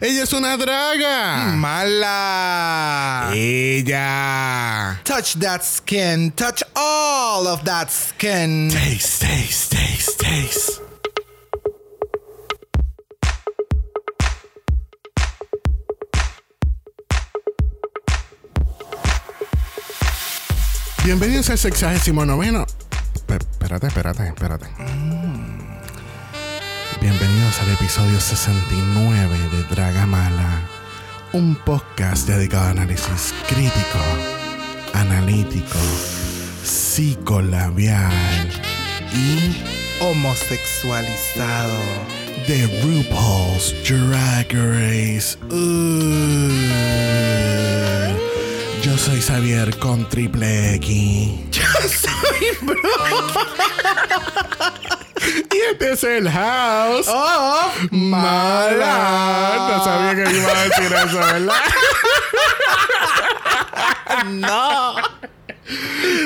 Ella es una draga. Mala. Ella. Touch that skin. Touch all of that skin. Taste, taste, taste, taste. Bienvenidos al sexagésimo noveno. Espérate, espérate, espérate. Bienvenidos al episodio 69 de Draga Mala, un podcast dedicado a análisis crítico, analítico, psicolabial y Homosexualizado. de RuPaul's Drag Race. Uh. Yo soy Xavier con triple X. Yo soy bro. Y este es el house. Oh, Mala. No sabía que iba a decir eso, ¿verdad? No.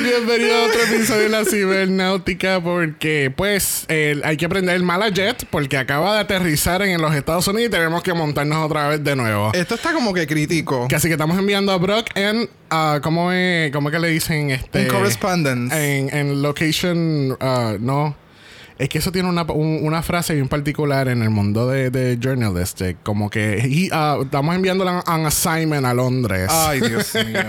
Bienvenido a otro episodio de la cibernáutica porque pues hay que aprender el mala jet porque acaba de aterrizar en los Estados Unidos y tenemos que montarnos otra vez de nuevo. Esto está como que crítico. Que así que estamos enviando a Brock en ah, ¿cómo, es, ¿cómo es que le dicen? Este, En correspondence. En, en location ah, no. Es que eso tiene una, un- una frase bien particular en el mundo de, de journalistic. Como que he, ah, estamos enviándola un assignment a Londres. Ay, Dios mío.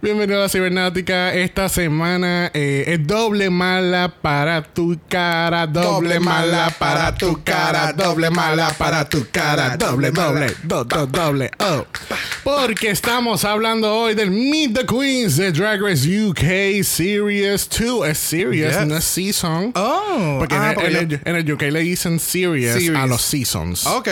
Bienvenido a la cibernáutica. Esta semana eh, es doble mala para tu cara, doble, mala para tu cara, doble mala para tu cara, doble, doble, do, do- doble, oh. Porque estamos hablando hoy del Meet the Queens de Drag Race UK Series 2. Es Series, Yes. no es Season. Oh. Porque, ah, en, porque en el- en el UK le dicen series, Series. a los Seasons. Ok.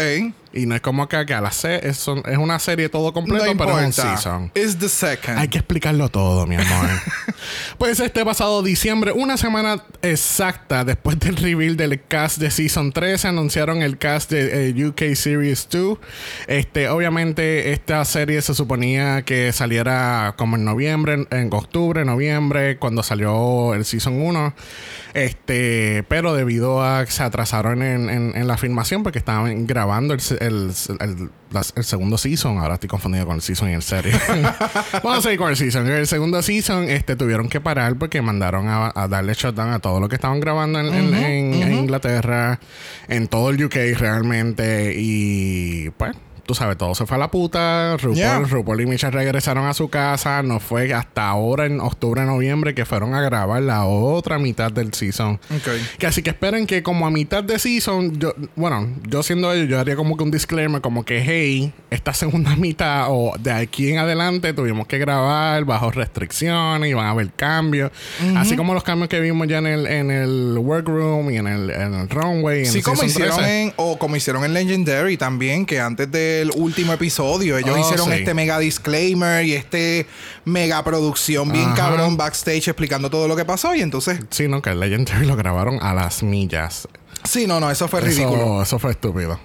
Y no es como acá que a la se es, son- es una serie todo completo, No pero es un season. Is the second. Hay que explicarlo todo, mi amor. pues este pasado diciembre, una semana exacta después del reveal del cast de Season 3, se anunciaron el cast de eh, UK Series 2. Este, obviamente, esta serie se suponía que saliera como en noviembre, en, en octubre, noviembre, cuando salió el Season 1. Este, pero debido a que se atrasaron en, en- en la filmación porque estaban grabando el, el- el- las- el segundo season. Ahora estoy confundido con el season y el serie. Vamos a seguir con el season. El segundo season este, tuvieron que parar porque mandaron a, a darle shutdown a todo lo que estaban grabando en, en- en- en Inglaterra, en todo el UK realmente. Y pues. Tú sabes, todo se fue a la puta. RuPaul, Yeah. RuPaul y Michelle regresaron a su casa. No fue hasta ahora, en octubre, noviembre, que fueron a grabar la otra mitad del season. Ok. Que así que esperen que como a mitad de season, yo, bueno, yo siendo ellos, yo haría como que un disclaimer, como que, hey, esta segunda mitad o de aquí en adelante tuvimos que grabar bajo restricciones y van a haber cambios. Así como los cambios que vimos ya en el, en el workroom y en el, en el runway. En Sí, el como hicieron 13. en, o como hicieron en Legendary también, que antes del último episodio, ellos Oh, hicieron sí. este mega disclaimer y este mega producción bien Ajá. cabrón backstage explicando todo lo que pasó. Y entonces, Sí, no, que el Legendary lo grabaron a las millas. sí, no, no, eso fue ridículo. Eso, eso fue estúpido.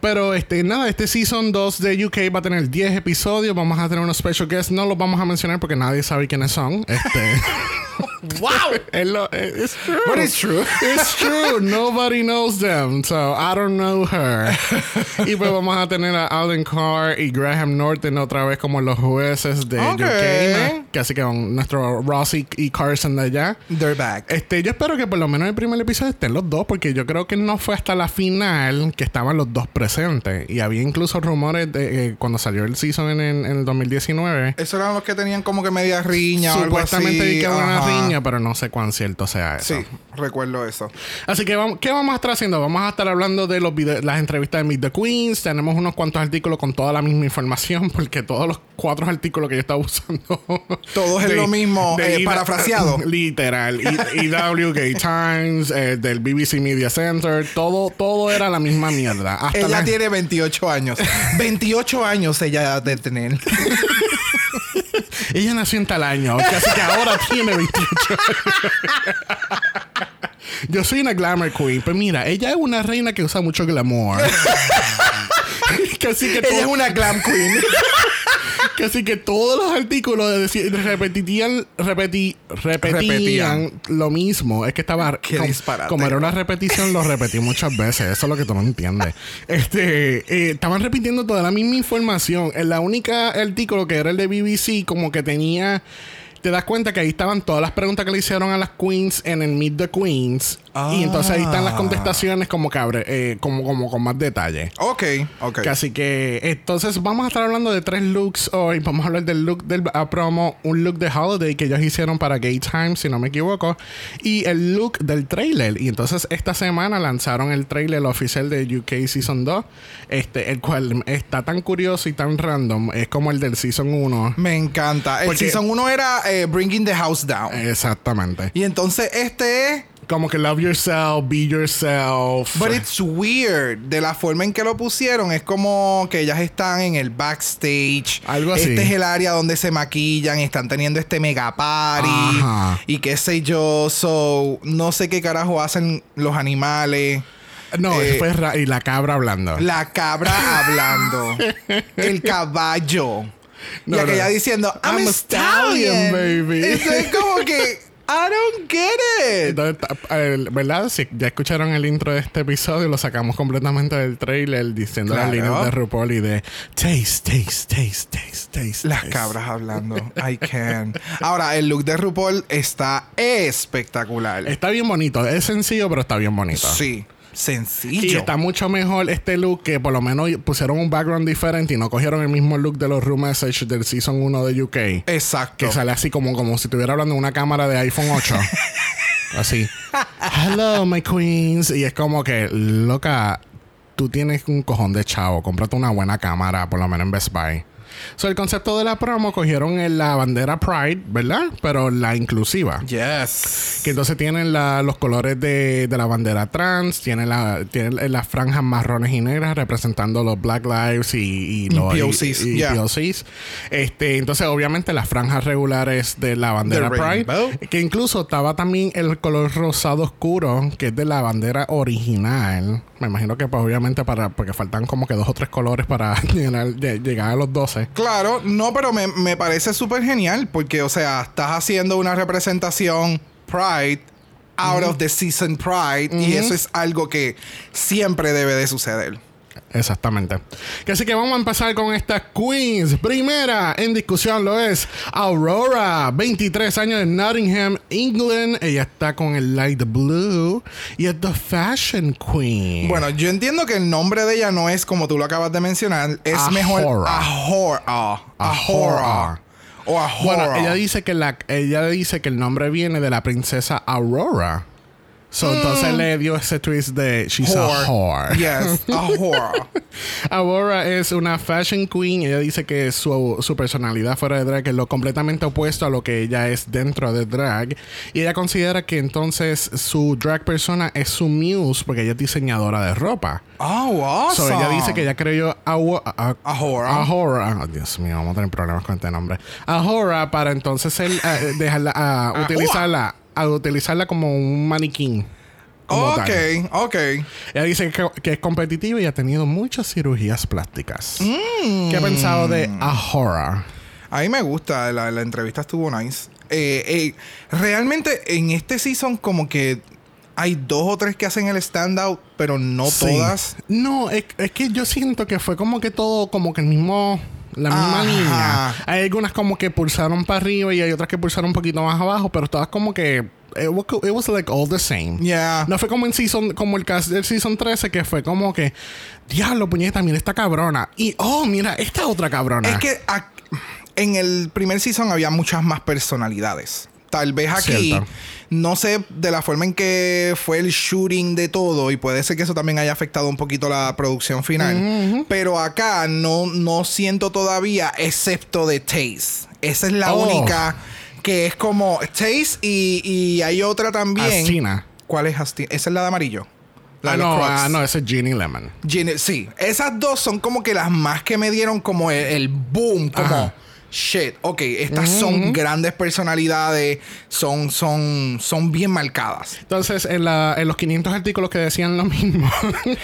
Pero este, nada, este season 2 de UK va a tener 10 episodios. Vamos a tener unos special guests. No los vamos a mencionar porque nadie sabe quiénes son. Este. ¡Wow! lo- it's true. But it's true. It's true. Nobody knows them. So I don't know her. y pues vamos a tener a Alan Carr y Graham Norton otra vez como los jueces de Ok. UK. Que así que con nuestro Rossi y Carson de allá. They're back. Este, yo espero que por lo menos en el primer episodio estén los dos, porque yo creo que no fue hasta la final que estaban los dos presentes. Y había incluso rumores de eh, cuando salió el season en, en- en el 2019. Esos eran los que tenían como que media riña o algo así. Supuestamente que una Riña, pero no sé cuán cierto sea eso. Sí, recuerdo eso. Así que, ¿qué vamos a estar haciendo? Vamos a estar hablando de los vide- las entrevistas de Meet the Queens. Tenemos unos cuantos artículos con toda la misma información, porque todos los cuatro artículos que yo estaba usando. Todos es lo mismo, eh, I- parafraseado. Literal. Gay Times, eh, del BBC Media Center, todo, todo era la misma mierda. Hasta Ella la- tiene 28 años. 28 años ella de tener. Ella nació en tal año, así que ahora tiene 28 años. Yo soy una glamour queen, pero mira, ella es una reina que usa mucho glamour. Casi que Ella es una glam queen. Casi que todos los artículos repetían, repeti- repetían, Repetían. lo mismo. Es que estaba. Qué com- como era una repetición, lo repetí muchas veces. Eso es lo que tú no entiendes. Este, eh, estaban repitiendo toda la misma información. En la única artículo que era el de BBC, como que tenía. Te das cuenta que ahí estaban todas las preguntas que le hicieron a las queens en el Meet the Queens. Y entonces ahí están las Ah. contestaciones como que abre, eh, como, como con más detalle. Ok, ok. Que Así que entonces vamos a estar hablando de tres looks hoy. Vamos a hablar del look del ah, promo, un look de Holiday que ellos hicieron para Gay Time, si no me equivoco, y el look del trailer. Y entonces esta semana lanzaron el trailer oficial de UK Season 2, este, el cual está tan curioso y tan random, es como el del Season 1. Me encanta. El Porque- season 1 era eh, Bringing the House Down. Exactamente. Y entonces este es. Como que love yourself, be yourself. But it's weird. De la forma en que lo pusieron, es como que ellas están en el backstage. Algo así. Este es el área donde se maquillan, están teniendo este mega party. Ajá. Y qué sé yo. So, no sé qué carajo hacen los animales. no, eh, ra- y la cabra hablando. La cabra hablando. el caballo. No, y no. aquella diciendo, I'm, I'm a stallion, stallion, baby. Eso es como que, I don't get it. Entonces, ¿Verdad? Si ya escucharon el intro de este episodio, lo sacamos completamente del trailer diciendo las Claro. líneas de RuPaul y de taste, taste, taste, taste, taste. Las taste". cabras hablando. I can. Ahora, el look de RuPaul está espectacular. Está bien bonito. Es sencillo, pero está bien bonito. Sí. Y Sencillo. está mucho mejor este look que por lo menos pusieron un background diferente y no cogieron el mismo look de los Room Message del Season 1 de UK. Exacto. Que sale así como, como si estuviera hablando en una cámara de iPhone 8. así. Hello, my queens. Y es como que, loca, tú tienes un cojón de chavo. Cómprate una buena cámara, por lo menos en Best Buy. So, el concepto de la promo cogieron en la bandera Pride, ¿verdad? Pero la inclusiva. Yes. Que entonces tienen la- los colores de, de la bandera trans, tienen, la, tienen las franjas marrones y negras representando los Black Lives y, y los POCs, y- y yeah. POCs. Este, entonces, obviamente, las franjas regulares de la bandera The Pride. rainbow. Que incluso estaba también el color rosado oscuro, que es de la bandera original. Me imagino que, pues, obviamente, para porque faltan como que dos o tres colores para llegar, lle- llegar a los 12. Claro, no, pero me, me parece súper genial porque, o sea, estás haciendo una representación Pride out of the season Pride y eso es algo que siempre debe de suceder. Exactamente. Que así que vamos a empezar con estas queens. Primera en discusión lo es Aurora, 23 años de Nottingham, England. Ella está con el light blue y es the fashion queen. Bueno, yo entiendo que el nombre de ella no es como tú lo acabas de mencionar, es mejor Ahora. Ahora. Ahora. O Ahora. Bueno, ella dice que la ella dice que el nombre viene de la princesa Aurora. So, entonces le dio ese twist de she's a whore. Yes, Ahora. Aurora es una fashion queen. Ella dice que su, su personalidad fuera de drag es lo completamente opuesto a lo que ella es dentro de drag. Y ella considera que entonces su drag persona es su muse porque ella es diseñadora de ropa. Oh, awesome. So ella dice que ella creyó a, a, Ahora. Ahora. Oh, Dios mío, vamos a tener problemas con este nombre. Ahora para entonces él, eh, dejarla, a utilizarla, a utilizarla como un maniquín. como Ok, tal. ok. Ella dice que, que es competitiva y ha tenido muchas cirugías plásticas. Mm. ¿Qué ha pensado de Ahora? A mí me gusta, la, la entrevista estuvo nice. Eh, eh, realmente en este season como que hay dos o tres que hacen el standout, pero no Sí. todas. No, es, es que yo siento que fue como que todo, como que el mismo. La misma Ajá. línea. Hay algunas como que pulsaron para arriba y hay otras que pulsaron un poquito más abajo, pero todas como que. It was, it was like all the same. Yeah. No fue como en season, como el cast del season 13, que fue como que, diablo, puñeta, mira esta cabrona. Y, oh, mira, esta otra cabrona. Es que en el primer season había muchas más personalidades. Tal vez aquí, Cierto. No sé de la forma en que fue el shooting de todo, y puede ser que eso también haya afectado un poquito la producción final. Pero acá no, no siento todavía, excepto de Taze. Esa es la Oh. única que es como Taze y, y hay otra también. Astina. ¿Cuál es Astina? Esa es la de amarillo. La Ah, de no, ah, no, ese es Ginny Lemon. Gin- sí, esas dos son como que las más que me dieron como el, el boom, como Ajá. Shit, ok, estas son grandes personalidades, son, son, son bien marcadas. Entonces, en, la, en los 500 artículos que decían lo mismo,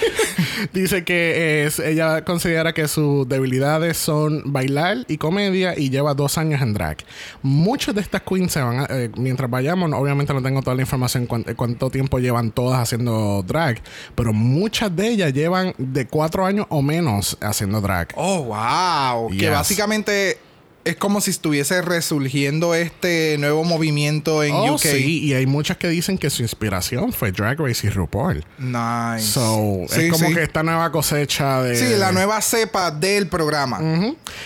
dice que es, ella considera que sus debilidades son bailar y comedia y lleva dos años en drag. Muchas de estas queens se van a, eh, mientras vayamos, obviamente no tengo toda la información cuán- cuánto tiempo llevan todas haciendo drag, pero muchas de ellas llevan de cuatro años o menos haciendo drag. Oh, wow. Que básicamente es como si estuviese resurgiendo este nuevo movimiento en Oh, UK. sí, y hay muchas que dicen que su inspiración fue Drag Race y RuPaul. Nice. So, Sí, es como sí. que esta nueva cosecha de. Sí, la nueva cepa del programa.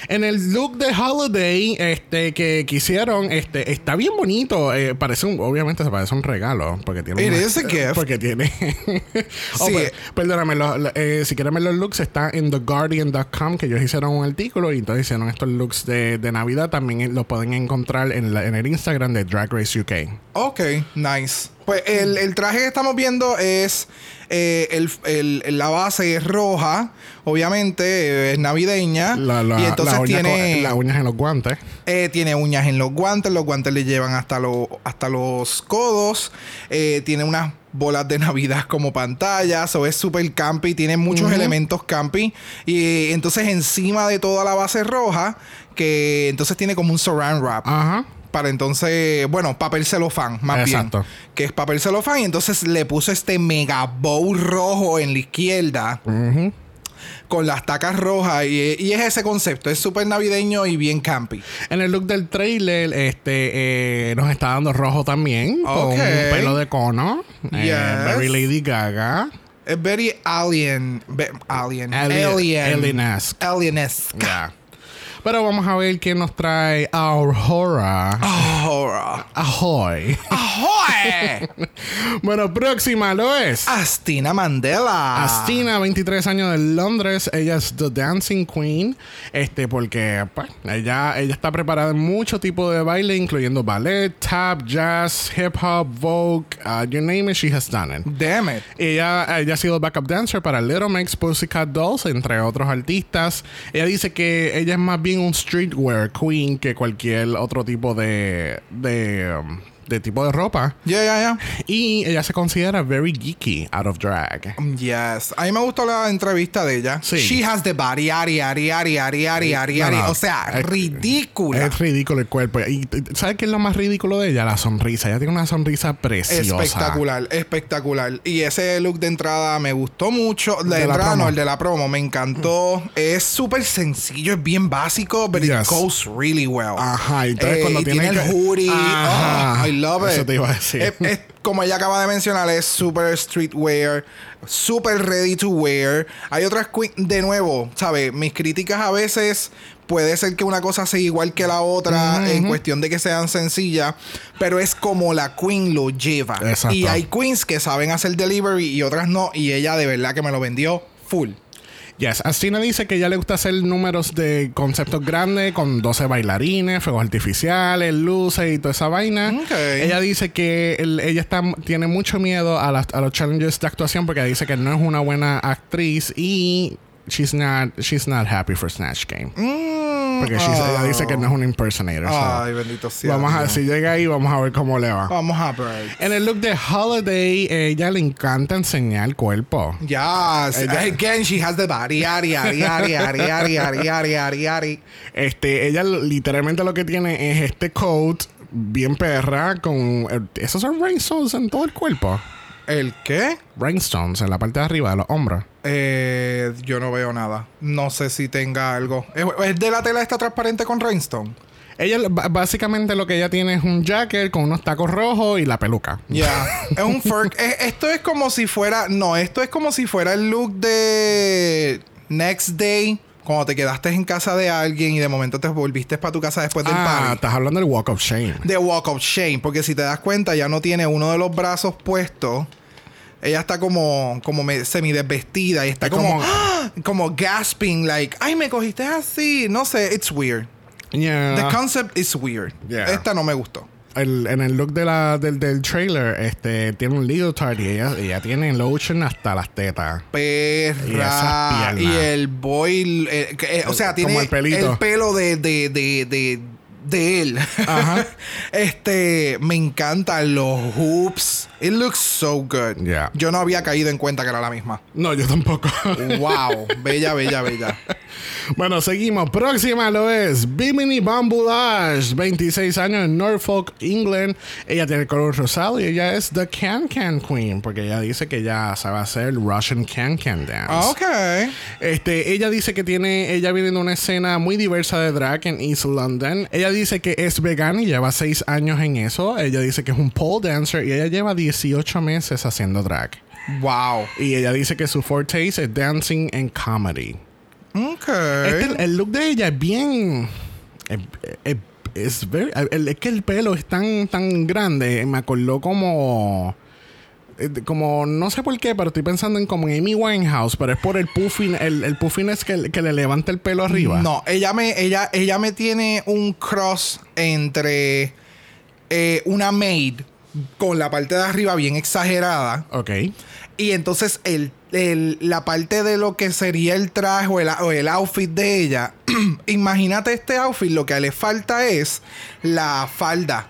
En el look de Holiday este, que quisieron, este, está bien bonito. Eh, parece un, obviamente se parece un regalo. Porque tiene It una- is a gift. Porque tiene. Oh, Sí. per- perdóname, lo- lo- eh, si quieren ver los looks, está en TheGuardian.com, que ellos hicieron un artículo y entonces hicieron estos looks de, de Navidad. También los pueden encontrar en, la- en el Instagram de Drag Race UK. Ok, nice. Pues el, el traje que estamos viendo es. eh, el, el- la base es roja, obviamente, eh, es navideña. La, la- y entonces la uña tiene. co- las uñas en los guantes. Eh, tiene uñas en los guantes, los guantes le llevan hasta, lo- hasta los codos. Eh, tiene unas bolas de Navidad como pantallas, o es súper campy, tiene muchos elementos campy. Y entonces encima de toda la base roja, que entonces tiene como un saran wrap. Ajá. Para entonces, bueno, papel celofán, más Exacto. bien. Que es papel celofán. Y entonces le puso este mega bow rojo en la izquierda con las tacas rojas. Y, y es ese concepto. Es súper navideño y bien campy. En el look del trailer, este eh, nos está dando rojo también. Con Ok. un pelo de cono. Eh, Yes. very Lady Gaga. Es very alien. be- alien. Alien- alien. alienesque. Alienesque. Ya. Pero vamos a ver quién nos trae Aurora. Ahora. Ahoy. ¡Ahoy! bueno, próxima lo es. Astina Mandela. Astina, 23 años de Londres. Ella es The Dancing Queen. Este, porque pues, ella, ella está preparada en mucho tipo de baile, incluyendo ballet, tap, jazz, hip hop, vogue, uh, you name it, she has done it. Damn it. Ella, ella ha sido backup dancer para Little Mix, Pussycat Dolls, entre otros artistas. Ella dice que ella es más bien un streetwear queen que cualquier otro tipo de, de, um, de tipo de ropa. Ya, ya, ya. Y ella se considera very geeky out of drag. Yes. A mí me gustó la entrevista de ella. Sí. She has the body, ari, ari, ari, ari, ari, ari, No, no. O sea, Es- ridícula. Es ridículo el cuerpo. Y ¿sabes qué es lo más ridículo de ella? La sonrisa. Ella tiene una sonrisa preciosa. Espectacular, espectacular. Y ese look de entrada me gustó mucho. De, De la entrada, promo. no, el de la promo, me encantó. Es súper sencillo, es bien básico, but Yes. it goes really well. Ajá, entonces Eh, cuando y tiene tiene el hoodie. Ajá. Oh, I love it. Eso te iba a decir. Es- es- como ella acaba de mencionar, es super streetwear, super ready to wear. Hay otras queen, de nuevo, ¿sabes? Mis críticas a veces puede ser que una cosa sea igual que la otra en cuestión de que sean sencillas, pero es como la queen lo lleva. Exacto. Y hay queens que saben hacer delivery y otras no, y ella de verdad que me lo vendió full. Yes, Astina dice que ella le gusta hacer números de conceptos grandes con 12 bailarines, fuegos artificiales, luces y toda esa vaina. Ella dice que el- ella está, tiene mucho miedo a, las- a los challenges de actuación porque dice que no es una buena actriz y she's not, she's not happy for Snatch Game. Porque ella dice que no es un impersonator. so. Ay, bendito sea. vamos a, Dios. si llega ahí, vamos a ver cómo le va. Vamos a ver. En el look de Holiday, ella le encanta enseñar el cuerpo. Yes. Ella- Again, she has the body. Ari, ari, ari, ari, ari, ari, ari, ari, ari. Este, ella literalmente lo que tiene es este coat bien perra con... eh, esos son rhinestones en todo el cuerpo. ¿El qué? Rhinestones en la parte de arriba de los hombros. Eh, yo no veo nada. No sé si tenga algo. ¿Es, de la tela esta transparente con rhinestone? Ella, básicamente lo que ella tiene es un jacket con unos tacos rojos y la peluca. Ya. es un fur. es- esto es como si fuera. No, esto es como si fuera el look de Next Day. Cuando te quedaste en casa de alguien y de momento te volviste para tu casa después del Ah, party. estás hablando del Walk of Shame. de Walk of Shame. Porque si te das cuenta, ya no tiene uno de los brazos puestos. Ella está como, como me- semidesvestida y está Es como, como- ¡ah! como gasping, like, ay, me cogiste así. No sé, it's weird. Yeah. The concept is weird. Yeah. Esta no me gustó. El- en el look de la, del, del trailer, este, tiene un leotard y ella, ella tiene lotion hasta las tetas. Perra. Y, el boy. eh, que, eh, o sea, tiene el pelo de, de, de, de, de él. Ajá. este. Me encantan los hoops. It looks so good. Yeah. Yo no había caído en cuenta que era la misma. No, yo tampoco. wow. Bella, bella, bella. Bueno, seguimos. Próxima lo es Bimini Bambulage, 26 años en Norfolk, England. Ella tiene el color rosado y ella es The Can Can Queen, porque ella dice que ya sabe hacer el Russian Can Can Dance. Ok. Este, ella dice que tiene, ella viene de una escena muy diversa de drag en East London. Ella dice que es vegana y lleva 6 años en eso. Ella dice que es un pole dancer y ella lleva 18 meses haciendo drag. Wow. Y ella dice que su forte es dancing and comedy. Ok. Este- el look de ella es bien. Es, es- es very- el- es que el pelo es tan, tan grande. Me acordó como. eh, Como no sé por qué, pero estoy pensando en como Amy Winehouse, pero es por el puffin, el, el puffin es que, que le levanta el pelo arriba. No, ella me, ella, ella me tiene un cross entre eh, una maid con la parte de arriba bien exagerada. Ok. Y entonces el, el- la parte de lo que sería el traje o el, o el outfit de ella. imagínate este outfit, lo que le falta es la falda.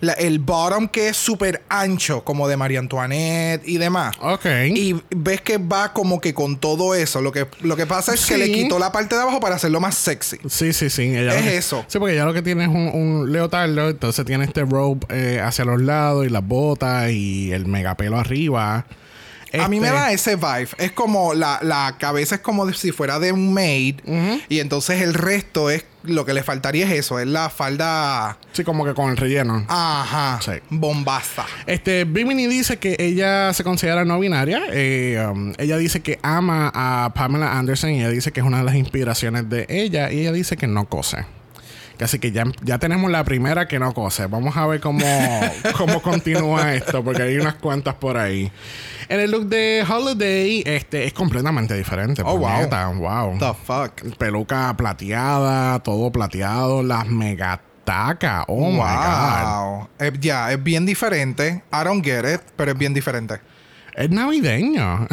La- el bottom que es súper ancho, como de María Antoinette y demás. Ok. Y ves que va como que con todo eso. Lo que, lo que pasa es que le quitó la parte de abajo para hacerlo más sexy. Sí, sí, sí. ella Es que- eso. Sí, porque ella lo que tiene es un, un leotardo, entonces tiene este robe eh, hacia los lados y las botas y el megapelo arriba. A mí me Este- da ese vibe. Es como la, la cabeza es como si fuera de un maid. Y entonces el resto es lo que le faltaría es eso, es la falda. Sí, como que con el relleno. Ajá. Sí. Bombaza. Este, Bimini dice que ella se considera no binaria. Eh, um, ella dice que ama a Pamela Anderson y ella dice que es una de las inspiraciones de ella. Y ella dice que no cose. Así que ya, ya tenemos la primera que no cose. Vamos a ver cómo, cómo continúa esto, porque hay unas cuantas por ahí. En el look de Holiday, este es completamente diferente. Oh, wow. wow. The fuck. Peluca plateada, todo plateado, las megatacas. Oh my God. wow. Eh, Ya, es bien diferente. I don't get it, pero es bien diferente. Es navideño.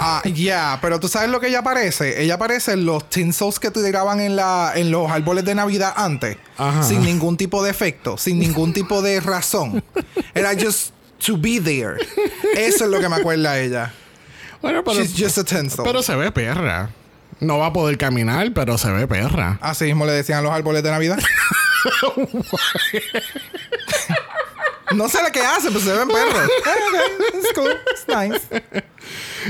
Ah, ya, pero tú sabes lo que ella parece. Ella parece los tinsels que tiraban en, la, en los árboles de Navidad antes. Ajá. Sin ningún tipo de efecto, sin ningún tipo de razón. Era just to be there. Eso es lo que me acuerda a ella. bueno, pero, She's just a tinsel. pero se ve perra. No va a poder caminar, pero se ve perra. Así mismo le decían a los árboles de Navidad. no sé lo que hace, pero se ven perros. Okay, it's cool. It's nice.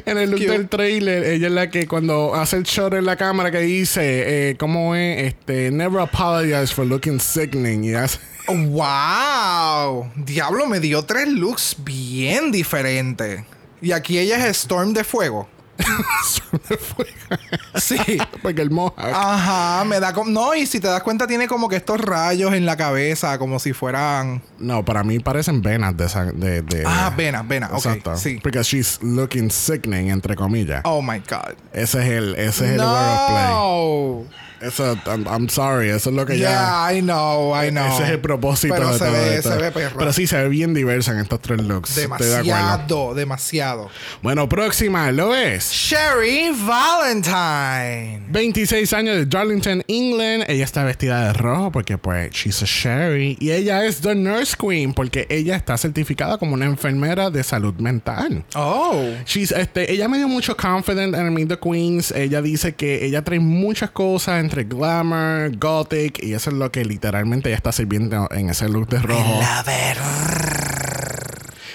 En el look Cute. del trailer, ella es la que cuando hace el shot en la cámara que dice, eh, ¿cómo es? Este, never apologize for looking sickening. Y hace, ¡Wow! Diablo, me dio tres looks bien diferentes. Y aquí ella es Storm de Fuego. Sí. porque el moja. Ajá, me da como... No, y si te das cuenta tiene como que estos rayos en la cabeza, como si fueran... No, para mí parecen venas de esa. De, de- Ah, venas, venas. Exacto. Sí. Porque she's looking sickening, entre comillas. Oh my God. Ese es el, ese es el word of play. Eso, I'm, I'm sorry, eso es lo que ya. Yeah, I know, I know. Ese es el propósito Pero de se todo ve, esto. se ve perra. Pero sí, se ve bien diversa en estos tres looks. Estoy de. Demasiado, demasiado. Bueno, próxima, lo es. Sherry Valentine. 26 años de Darlington, England. Ella está vestida de rojo porque, pues, she's a Sherry. Y ella es The Nurse Queen porque ella está certificada como una enfermera de salud mental. Oh. She's, este, ella me dio mucho confident en Meet the Queens. Ella dice que ella trae muchas cosas entre glamour, gothic, y eso es lo que literalmente ella está sirviendo en ese look de rojo. A ver.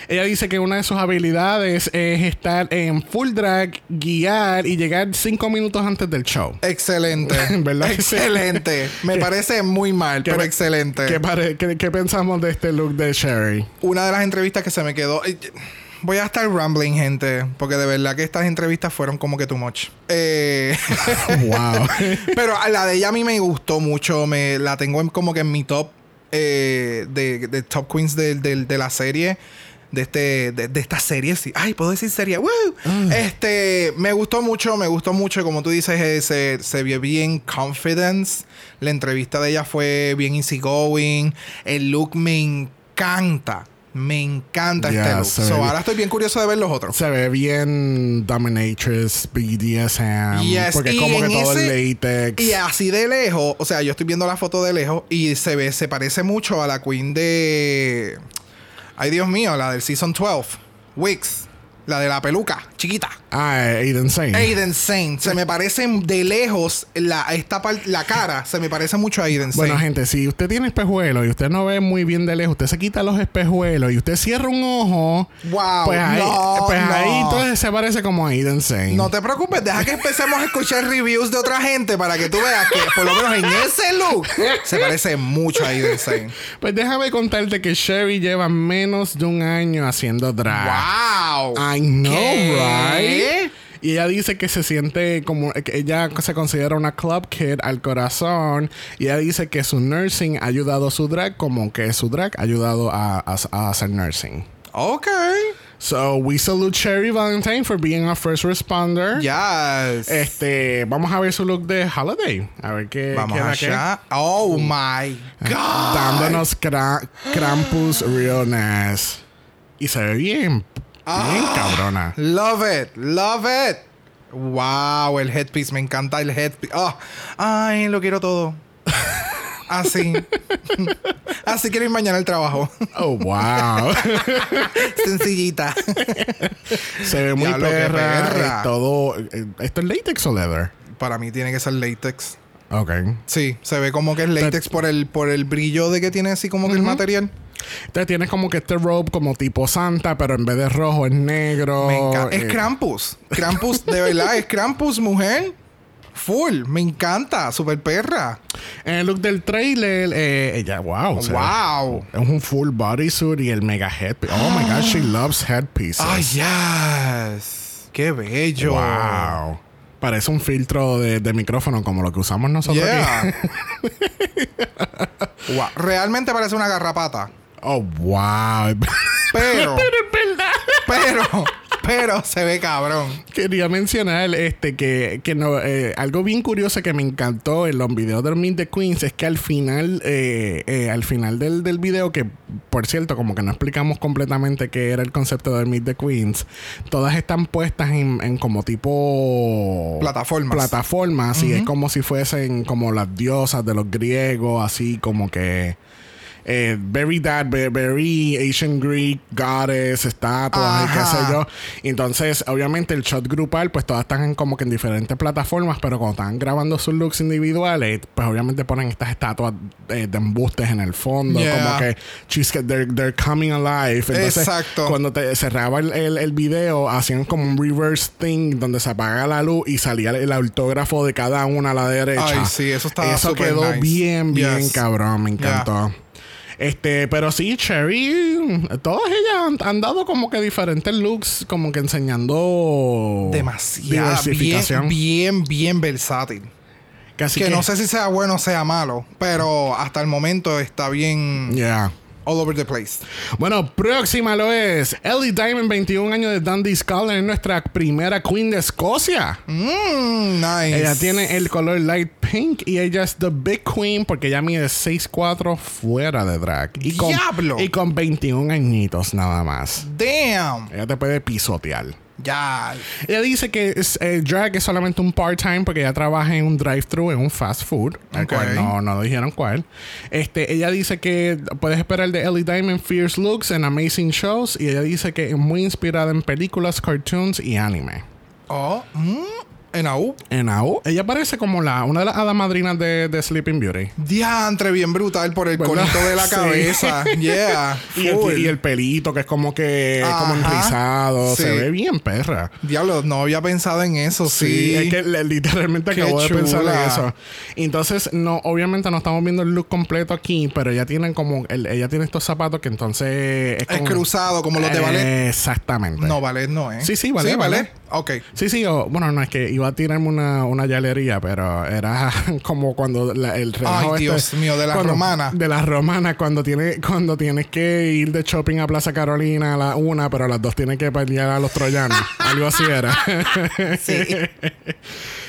Ella dice que una de sus habilidades es estar en full drag, guiar y llegar cinco minutos antes del show. Excelente. ¿Verdad excelente. Me parece muy mal, pero excelente. ¿Qué, pare- qué- qué pensamos de este look de Sherry? Una de las entrevistas que se me quedó. Voy a estar rambling, gente. Porque de verdad que estas entrevistas fueron como que too much. Eh, wow. pero a la de ella a mí me gustó mucho. Me la tengo en- como que en mi top eh, de, de top queens de, de- de la serie. De este, de, de esta serie, sí. Ay, puedo decir serie. ¡Woo! Este, me gustó mucho, me gustó mucho. Como tú dices, eh, se, se vio bien confidence. La entrevista de ella fue bien easygoing. El look me encanta. Me encanta Ya, este look. So, ahora estoy bien curioso de ver los otros. Se ve bien Dominatrix, BDSM. Yes, Porque es y como que todo ese- el latex. Y así de lejos, o sea, yo estoy viendo la foto de lejos y se ve, se parece mucho a la Queen de. Ay, Dios mío, la del Season 12. Wix. La de la peluca, chiquita. Ah, Aiden Sane. Aiden Saint. Se me parece de lejos la, esta la cara. Se me parece mucho a Aiden Saint. Bueno, gente, si usted tiene espejuelos y usted no ve muy bien de lejos, usted se quita los espejuelos y usted cierra un ojo, Wow. pues ahí, no, pues no. ahí entonces se parece como Aiden Sane. No te preocupes, deja que empecemos a escuchar reviews de otra gente para que tú veas que por lo menos en ese look se parece mucho a Aiden Saint. Pues déjame contarte que Sherry lleva menos de un año haciendo drag. ¡Wow! I know, ¿Qué? right? Y ella dice que se siente como que ella se considera una club kid al corazón. Y ella dice que su nursing ha ayudado a su drag como que su drag ha ayudado a, a- a hacer nursing. Ok. So we salute Sherry Valentine for being a first responder. Yes. Este, vamos a ver su look de holiday. A ver qué Vamos da qué. allá. Oh my God. Dándonos cra- Krampus realness. Y se ve bien, bien Ah. cabrona. Love it. Love it. Wow, el headpiece. Me encanta el headpiece. Oh, ay, lo quiero todo. Así. Así quiero ir mañana al trabajo. Oh, wow. Sencillita. se ve muy perra. perra. eh, todo. eh, ¿Esto es latex o leather? Para mí tiene que ser látex. Ok. Sí, se ve como que es látex por el, por el brillo de que tiene así como que el material. Entonces tienes como que este robe como tipo santa, pero en vez de rojo es negro. Me encanta. Es eh, Krampus. Krampus, de verdad, es Krampus, mujer. Full. Me encanta. Super perra. En el look del trailer, eh, ella, wow. o sea, wow. Es un full bodysuit y el mega headpiece. Oh my god, she loves headpieces. Ay, yes. Qué bello. Wow. Parece un filtro de, de micrófono como lo que usamos nosotros Yeah. aquí. Wow. Realmente parece una garrapata. Oh, wow. Pero, Pero es verdad. pero, pero se ve cabrón. Quería mencionar este que, que no, eh, algo bien curioso que me encantó en los videos de Meet the Queens es que al final, eh, eh, al final del, del video, que por cierto, como que no explicamos completamente qué era el concepto de Meet the Queens, todas están puestas en, en como tipo Plataformas. Plataformas, y es como si fuesen como las diosas de los griegos, así como que. Eh, very that, ve- very Asian Greek goddess, estatuas y qué sé yo. Entonces, obviamente, el shot grupal, pues todas están en como que en diferentes plataformas, pero cuando están grabando sus looks individuales, pues obviamente ponen estas estatuas eh, de embustes en el fondo, Yeah. como que they're, they're coming alive. Entonces, Exacto. cuando te cerraba el, el, el video, hacían como un reverse thing donde se apagaba la luz y salía el, el autógrafo de cada una a la derecha. Ay, sí, eso estaba Eso quedó nice. bien, bien Yes. cabrón, me encantó. Este, pero sí, Cherry, todas ellas han, han dado como que diferentes looks, como que enseñando Demasiado. diversificación. Bien, bien, bien versátil. Casi que, no sé si sea bueno o sea malo, pero hasta el momento está bien Yeah. All over the place. Bueno, próxima lo es Ellie Diamond, 21 años de Dundee Scotland, es nuestra primera queen de Escocia. Mmm, nice. Ella tiene el color light pink y ella es the big queen porque ella mide 6'4 fuera de drag. Y con, ¡Diablo! y con 21 añitos nada más. Damn. Ella te puede pisotear. Ya. Ella dice que es, eh, drag es solamente un part-time porque ella trabaja en un drive-thru, en un fast food. el Ok. cual no, no dijeron cuál. Este, ella dice que puedes esperar de Ellie Diamond fierce looks en amazing shows. Y ella dice que es muy inspirada en películas, cartoons y anime. Oh, mm, en AU. En AO, ella parece como la, una de las hadas madrinas de, de Sleeping Beauty. Diantre, bien brutal por el ¿Verdad? conito de la Sí. cabeza. Yeah. Y el, full. y el pelito que es como que como Ajá. enrizado. Sí. Se ve bien perra. Diablo, no había pensado en eso, sí. es que literalmente Qué acabo de pensar en eso. Entonces, no, obviamente no estamos viendo el look completo aquí, pero ella tiene como, el- ella tiene estos zapatos que entonces Es como- cruzado, como los de ballet. Exactamente. No, ballet no, ¿eh? Sí, sí, ballet, Sí, ballet. ballet. Ok. Sí, sí, o- bueno, no es que iba a tirarme una, una yalería, pero era como cuando la- el relajo Ay, Dios mío, de la cuando- romana. De la romana, cuando, tiene, cuando tienes que ir de shopping a Plaza Carolina a la una, pero a las dos tienes que pelear a los troyanos. Algo así era. Sí.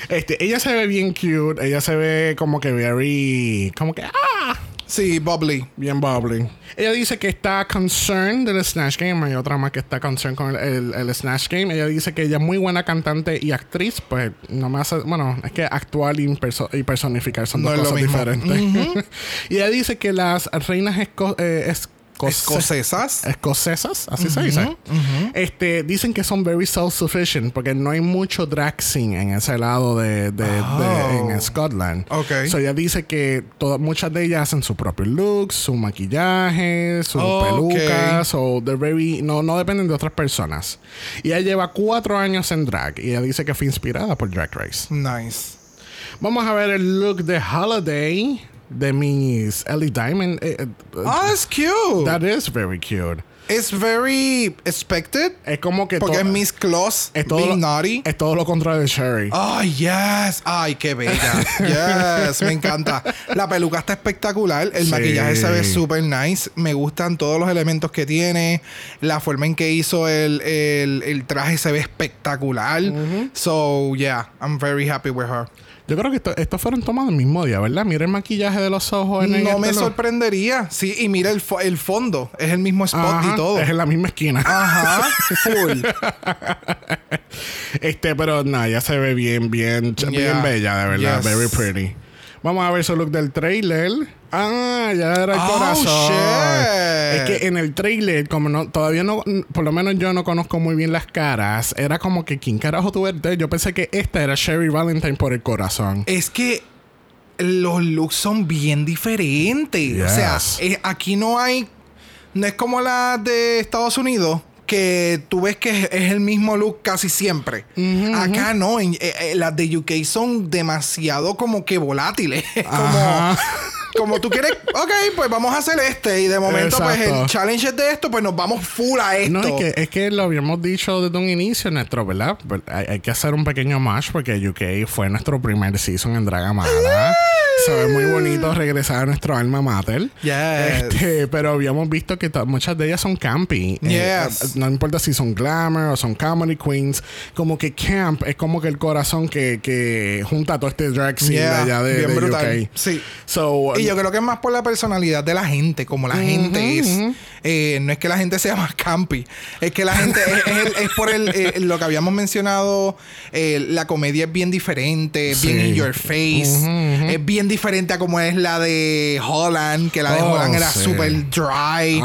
Este, ella se ve bien cute, ella se ve como que very, como que, ah, Sí, bubbly. Bien bubbly. Ella dice que está concerned del Snatch Game. Hay otra más que está concerned con el, el, Snatch Game. Ella dice que ella es muy buena cantante y actriz. Pues no me hace. Bueno, es que actual y, personificar son dos cosas diferentes. y ella dice que las reinas esco eh, escocesas. Escocesas, así se dice. Este, dicen que son very self-sufficient porque no hay mucho drag scene en ese lado de, de, en oh. Scotland. Ok. So ella dice que todas, muchas de ellas hacen su propio look, su maquillaje, sus pelucas, o they're very, no, no dependen de otras personas. Y ella lleva cuatro años en drag y ella dice que fue inspirada por Drag Race. Nice. Vamos a ver el look de Holiday de Miss Ellie Diamond. Eh, oh, that's cute. That is very cute. It's very expected. Es como que porque es Miss Claus es todo being naughty. Es todo lo contrario de Sherry. Oh, yes. Ay, qué bella. yes, me encanta. La peluca está espectacular. El maquillaje se ve super nice. Me gustan todos los elementos que tiene. La forma en que hizo el, el, el traje se ve espectacular. So, yeah, I'm very happy with her. Yo creo que estos fueron tomados el mismo día, ¿verdad? Mira el maquillaje de los ojos en No me sorprendería. Sí, y mira el, el fondo. Es el mismo spot y todo. Es en la misma esquina. Ajá. Full. este, pero nada, ya se ve bien, bien, bien bella, de verdad. Very pretty. Vamos a ver su look del trailer. Ah, ya era el oh, corazón. Es que en el trailer, como no, todavía no, por lo menos yo no conozco muy bien las caras, era como que ¿quién carajo tú eres? Yo pensé que esta era Sherry Valentine por el corazón. Es que los looks son bien diferentes. O sea, eh, aquí no hay. No es como la de Estados Unidos que tú ves que es, el mismo look casi siempre. Acá no, eh, eh, las de UK son demasiado como que volátiles. como como tú quieres, ok, pues vamos a hacer este. Y de momento, pues el challenge es de esto, pues nos vamos full a esto. No, es que, es que lo habíamos dicho desde un inicio nuestro, ¿verdad? Pues, hay, que hacer un pequeño match porque UK fue nuestro primer season en Dragamala. Se ve muy bonito regresar a nuestro alma mater. Este, pero habíamos visto que muchas de ellas son campy. Eh, no importa si son glamour o son comedy queens. Como que camp es como que el corazón que, que junta todo este drag scene de allá de, bien brutal. UK. Sí. y yo creo que es más por la personalidad de la gente, como la gente es. Eh, no es que la gente sea más campy. Es que la gente es, por el, eh, lo que habíamos mencionado. la comedia es bien diferente, bien in your face. Es bien diferente a como es la de Holland, que la de oh, Holland era super dry.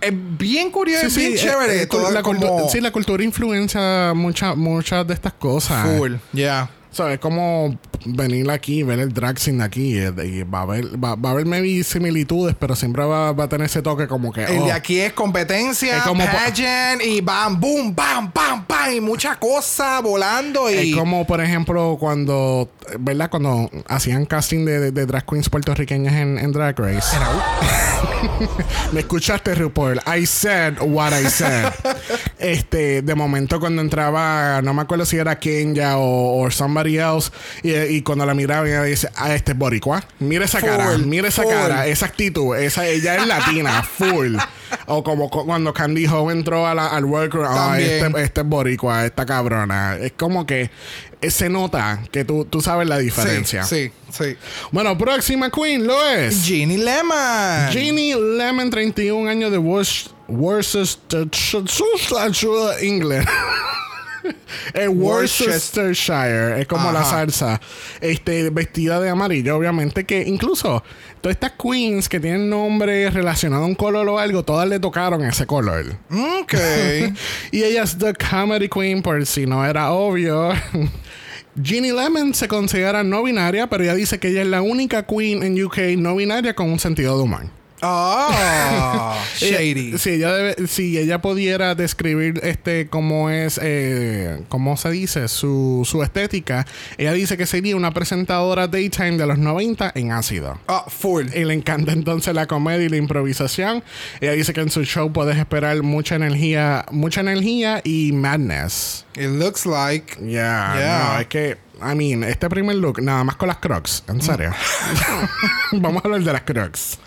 Es, bien curioso, es bien chévere. la sí, la cultura influencia muchas muchas de estas cosas. Full, yeah. So, es como venir aquí, ver el drag scene aquí. Y, va a haber, va, a haber maybe similitudes, pero siempre va, a tener ese toque como que. El de oh. aquí es competencia, como pageant y bam, boom, bam, bam, bam, y mucha cosa volando. Y... Es como, por ejemplo, cuando, ¿verdad? Cuando hacían casting de, de, drag queens puertorriqueñas en, en Drag Race. Me escuchaste, RuPaul. I said what I said. este, de momento cuando entraba, no me acuerdo si era Kenya o, o somebody else, y, cuando la miraba, ella dice, ah, este es boricua. Mira esa cara, mira esa cara, esa actitud, esa, ella es latina, full. o como cuando Candy Ho entró a la, al workroom, ah, este, este, es boricua, esta cabrona. Es como que eh, se nota que tú, tú sabes la diferencia. Sí, sí, Bueno, próxima queen lo es. Ginny Lemon. Ginny Lemon, 31 años de Worcester, England. en Worcestershire. Es como la salsa. Este, vestida de amarillo, obviamente. Que incluso todas estas queens que tienen nombre relacionado a un color o algo, todas le tocaron ese color. Ok. y ella es The Comedy Queen, por si no era obvio. Ginny Lemon se considera no binaria, pero ella dice que ella es la única queen en UK no binaria con un sentido de humor. Ah, shady. si ella si ella pudiera describir este cómo es, eh, cómo se dice, su, su estética, ella dice que sería una presentadora daytime de los 90 en ácido. Ah, full. Y le encanta entonces la comedia y la improvisación. Ella dice que en su show puedes esperar mucha energía, mucha energía y madness. It looks like. Yeah, yeah. No, es que I mean, este primer look, nada más con las crocs, en serio. Vamos a hablar de las crocs.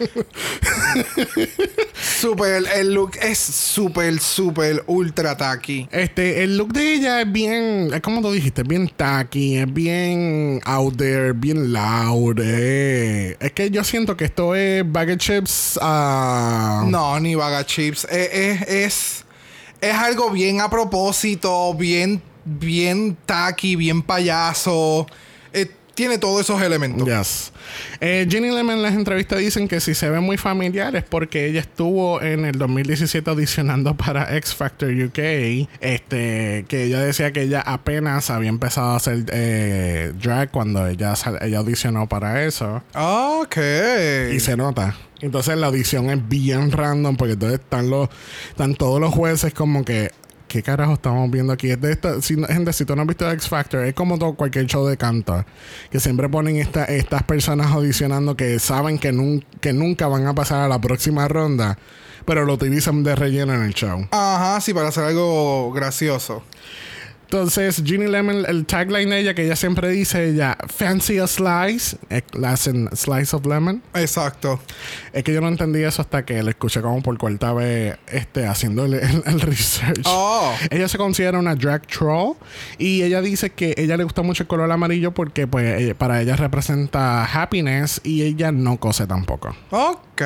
súper, el look es súper, súper ultra tacky. Este, el look de ella es bien, es como tú dijiste, es bien tacky, es bien out there, bien loud. eh. Es que yo siento que esto es bag of chips. ah, No, ni vaga chips. Es, es, es, es algo bien a propósito, bien, bien tacky, bien payaso. Eh, tiene todos esos elementos. Yes. Eh, Ginny Lemon en las entrevistas dicen que si se ve muy familiar es porque ella estuvo en el 2017 audicionando para X Factor UK. Este, que ella decía que ella apenas había empezado a hacer eh, drag cuando ella, ella audicionó para eso. Ok. Y se nota. Entonces la audición es bien random porque entonces están los están todos los jueces como que ¿qué carajo estamos viendo aquí? Es de esta, si, gente, si tú no has visto X Factor, es como todo cualquier show de canto que siempre ponen esta- estas personas audicionando que saben que, que nunca van a pasar a la próxima ronda, pero lo utilizan de relleno en el show. Ajá, sí, para hacer algo gracioso. Entonces, Ginny Lemon, el tagline de ella que ella siempre dice, ella, fancy a slice, eh, la hacen slice of lemon. Exacto. Es que yo no entendí eso hasta que la escuché como por cuarta vez este, haciendo el, el- el research. Oh. Ella se considera una drag troll y ella dice que ella le gusta mucho el color amarillo porque pues ella- para ella representa happiness y ella no cose tampoco. Ok.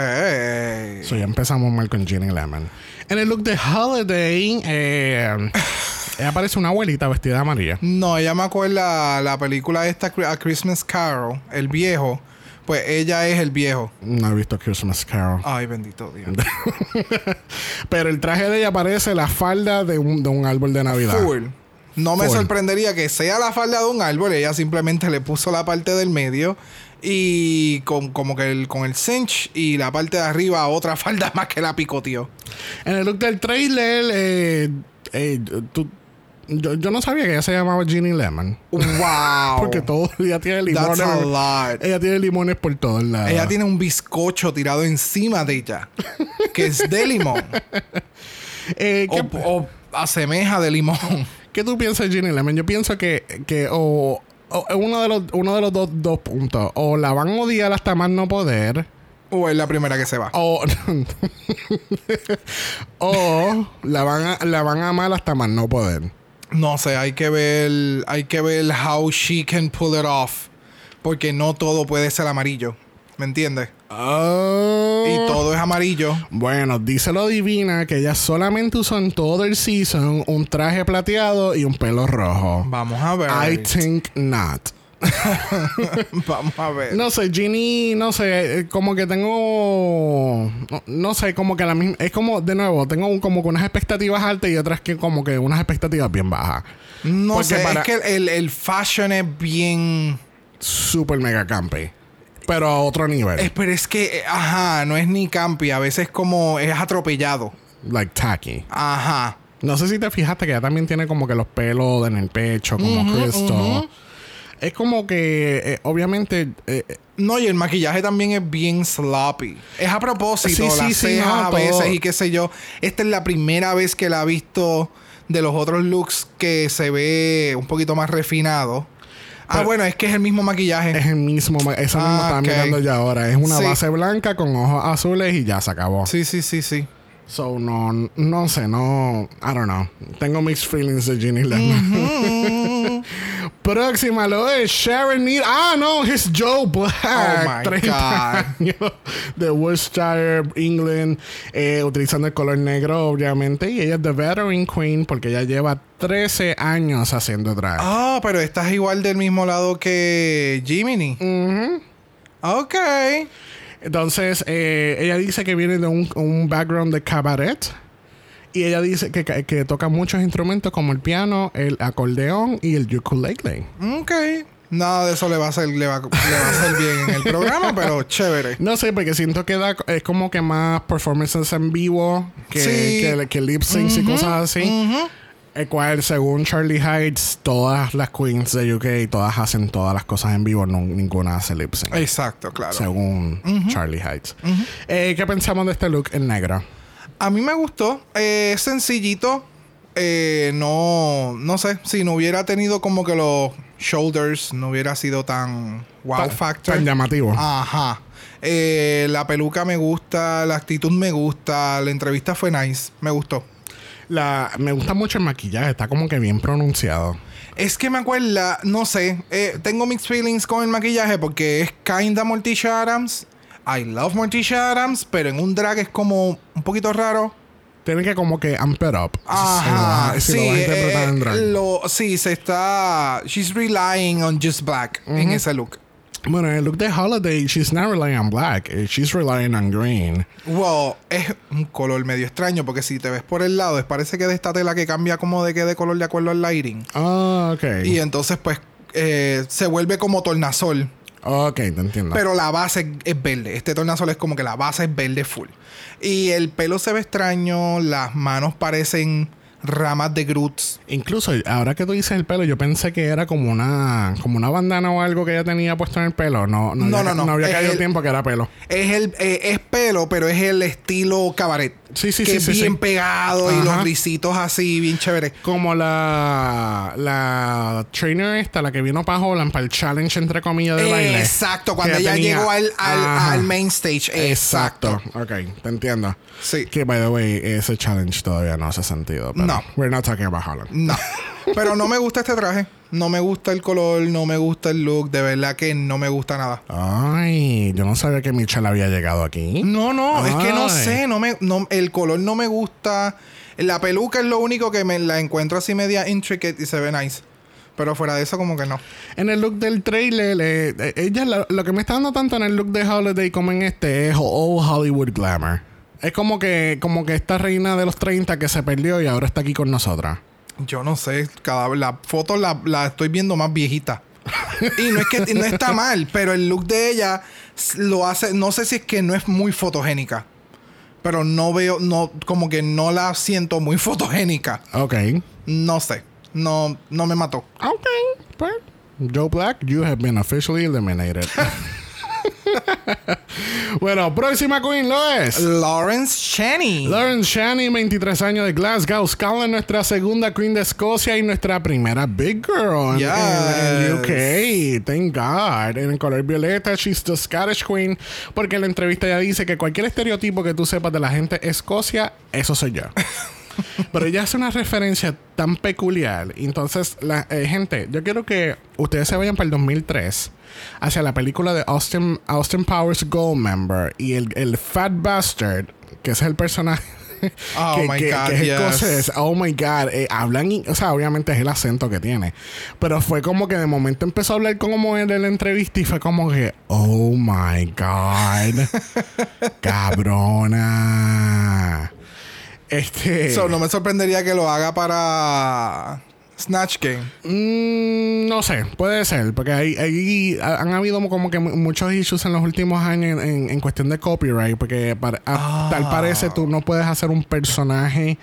So ya empezamos mal con Ginny Lemon. En el look de Holiday, eh, ella parece una abuelita vestida de amarilla. No, ella me acuerda la película esta, A Christmas Carol, el viejo. Pues ella es el viejo. No he visto Christmas Carol. Ay, bendito Dios. Pero el traje de ella parece la falda de un, de un árbol de Navidad. Full. No me Full. sorprendería que sea la falda de un árbol. Ella simplemente le puso la parte del medio y con como que el, con el cinch y la parte de arriba otra falda más que la picoteó. En el look del trailer, eh, eh, tú- yo, yo no sabía que ella se llamaba Ginny Lemon. Wow. Porque todo ella tiene limones. That's a lot. Ella tiene limones por todos lados. Ella tiene un bizcocho tirado encima de ella. que es de limón. Eh, ¿qué, o, o asemeja de limón. qué tú piensas de Ginny Lemon? Yo pienso que, que o, o uno de los, uno de los dos, dos puntos. O la van a odiar hasta más no poder. o es la primera que se va. O, o la, van a, la van a amar hasta más no poder. No sé, hay que ver. Hay que ver how she can pull it off. Porque no todo puede ser amarillo. ¿Me entiendes? Oh. Y todo es amarillo. Bueno, dice lo divina que ella solamente usó en todo el season un traje plateado y un pelo rojo. Vamos a ver. I think not. Vamos a ver. No sé, Ginny, no sé, eh, como que tengo. No, no sé, como que la misma. Es como, de nuevo, tengo un- como que unas expectativas altas y otras que como que unas expectativas bien bajas. No Porque sé, para- es que el, el fashion es bien. Super mega campy. Pero a otro nivel. es- pero es que, eh, ajá, no es ni campi. A veces como es atropellado. like tacky. Ajá. No sé si te fijaste que ella también tiene como que los pelos en el pecho, como Crystal. Es como que, eh, obviamente, eh, eh, No, y el maquillaje también es bien sloppy. Es a propósito, Sí, sí, las sí, cejas no, a todo. veces y qué sé yo. Esta es la primera vez que la he visto de los otros looks que se ve un poquito más refinado. Ah, bueno, es que es el mismo maquillaje. es el mismo, mismo Ah, estaba ok. mirando ya ahora. Es una Sí. base blanca con ojos azules y ya se acabó. Sí, sí, sí, sí. So, no, no sé, no, I don't know. Tengo mixed feelings de Ginny Lemon. Próxima lo es Sharon Needles. Ah, no, es Joe Black. Oh, my 30 God. años de Worcestershire, England, eh, utilizando el color negro, obviamente. Y ella es The Veteran Queen porque ella lleva 13 años haciendo drag. Ah, pero estás igual del mismo lado que Jiminy. Ujú. Ok. Entonces, eh, ella dice que viene de un, un background de cabaret. Y ella dice que, que, toca muchos instrumentos como el piano, el acordeón y el ukulele. Ok. Nada de eso le va a hacer, le va, le va a hacer bien en el programa, pero chévere. No sé, porque siento que da, es como que más performances en vivo que, Sí. que, que lip syncs y cosas así. El cual, según Charlie Heights, todas las queens de UK, todas hacen todas las cosas en vivo, no, ninguna hace lip sync. Exacto, claro. Según Charlie Heights. Eh, ¿Qué pensamos de este look en negro? A mí me gustó. Eh, es sencillito. Eh, no, no sé. Si no hubiera tenido como que los shoulders, no hubiera sido tan wow Tan- factor. Tan llamativo. Ajá. Eh, la peluca me gusta, la actitud me gusta, la entrevista fue nice, me gustó. La, me gusta mucho el maquillaje, está como que bien pronunciado. Es que me acuerda, no sé, eh, tengo mixed feelings con el maquillaje porque es kinda Morticia Adams. I love Morticia Adams, pero en un drag es como un poquito raro. Tiene que como que amp it up. Ajá, Si sí, lo vas a interpretar eh, en drag. lo- sí, se está. She's relying on just black en ese look. Bueno, el look de Holiday, she's not relying on black, eh, she's relying on green. Wow, es un color medio extraño porque si te ves por el lado, es parece que de esta tela que cambia como de que de color de acuerdo al lighting. Ah, ok. Y entonces, pues, eh, se vuelve como tornasol. Ok, te entiendo. Pero la base es verde. Este tornasol es como que la base es verde full. Y el pelo se ve extraño, las manos parecen ramas de Groots. Incluso ahora que tú dices el pelo, yo pensé que era como una como una bandana o algo que ella tenía puesto en el pelo. No, no, No, había, no, no. había caído el- tiempo que era pelo. Es el eh, es pelo, pero es el estilo cabaret. Sí, sí, que sí, es sí, bien sí. pegado y los risitos así, bien chévere. Como la la trainer esta, la que vino para Holland para el challenge entre comillas de baile. Exacto, cuando ella tenía- llegó al, al main stage. Exacto. Exacto. Ok, te entiendo. Sí. Que, by the way, ese challenge todavía no hace sentido. Pero No. We're not talking about Holland. No. Pero no me gusta este traje. No me gusta el color, no me gusta el look. De verdad que no me gusta nada. Ay, yo no sabía que Michelle había llegado aquí. No, no, es que no sé, no me, no, el color no me gusta. La peluca es lo único que me la encuentro así media intricate y se ve nice. Pero fuera de eso, como que no. En el look del trailer, eh, eh, ella lo, lo que me está dando tanto en el look de Holiday como en este es Old Hollywood Glamour. Es como que, como que esta reina de los 30 que se perdió y ahora está aquí con nosotras. Yo no sé, cada la foto la, la estoy viendo más viejita. y no es que no está mal, pero el look de ella lo hace, no sé si es que no es muy fotogénica. Pero no veo, no, como que no la siento muy fotogénica. Ok. No sé. No, no me mató. Ok. Pues, Joe Black, you have been officially eliminated. bueno, próxima queen lo es. Lawrence Chaney. Lauren Shani, 23 años de Glasgow, Scotland, nuestra segunda queen de Escocia y nuestra primera big girl en, en- en UK. Thank God. En el color violeta, she's the Scottish queen. Porque en la entrevista ella dice que cualquier estereotipo que tú sepas de la gente Escocia, eso soy yo. Pero ella hace una referencia tan peculiar. Entonces, la eh, gente, yo quiero que ustedes se vayan para el 2003 hacia la película de Austin, Austin Powers Goldmember y el, el Fat Bastard, que es el personaje. Oh que, my que- God, que es yes. escocés. Oh my God. eh, hablan, y- o sea, obviamente es el acento que tiene. Pero fue como que de momento empezó a hablar como él en la entrevista y fue como que, oh my God. Cabrona. Este. So, no me sorprendería que lo haga para Snatch Game. Mm, no sé, puede ser, porque hay- ha- han habido como que mu- muchos issues en los últimos años en, en- en cuestión de copyright, porque para- a- Ah. tal parece tú no puedes hacer un personaje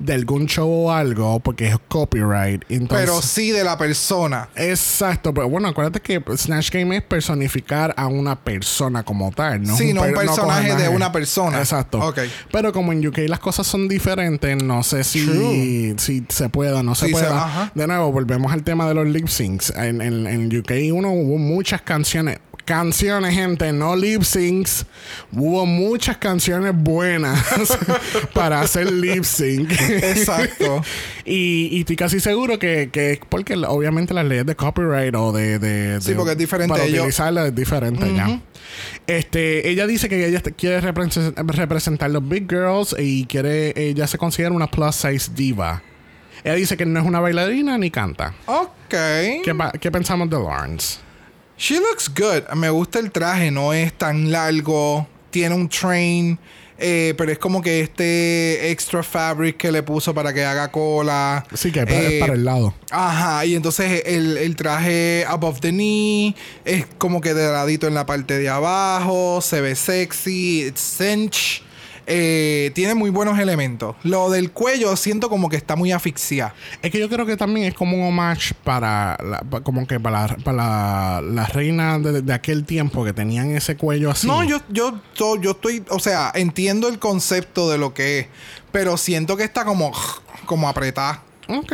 de algún show o algo porque es copyright. Entonces, Pero sí de la persona. Exacto, pero bueno, acuérdate que Snatch Game es personificar a una persona como tal, ¿no? Sí, es no un per- personaje de una persona. Exacto. Ok. Pero como en UK las cosas son diferentes, no sé si, si se pueda, no se Sí, pueda. de nuevo, volvemos al tema de los lip syncs. En, en, en UK uno hubo muchas canciones. Canciones, gente, no lip syncs. Hubo muchas canciones buenas para hacer lip sync. Exacto. Y, y estoy casi seguro que, que es porque la- obviamente las leyes de copyright o de... de- Sí, de- porque es diferente. Para Ellos- utilizarla es diferente ya. Este, ella dice que ella quiere represen- representar los big girls y quiere... Ella se considera una plus size diva. Ella dice que no es una bailarina ni canta. Ok. ¿Qué, qué pensamos de Lawrence? She looks good. Me gusta el traje, no es tan largo. Tiene un train. eh, pero es como que este extra fabric que le puso para que haga cola. Sí, que es para- es Eh, para el lado. Ajá, y entonces el, el traje above the knee es como que de ladito en la parte de abajo, se ve sexy, it's cinch, eh, tiene muy buenos elementos. Lo del cuello siento como que está muy asfixiado. Es que yo creo que también es como un homage para la, como que para, la- para la, la reina de, de aquel tiempo que tenían ese cuello así. No, yo, yo, yo, yo estoy, o sea, entiendo el concepto de lo que es, pero siento que está como, como apretada. Ok.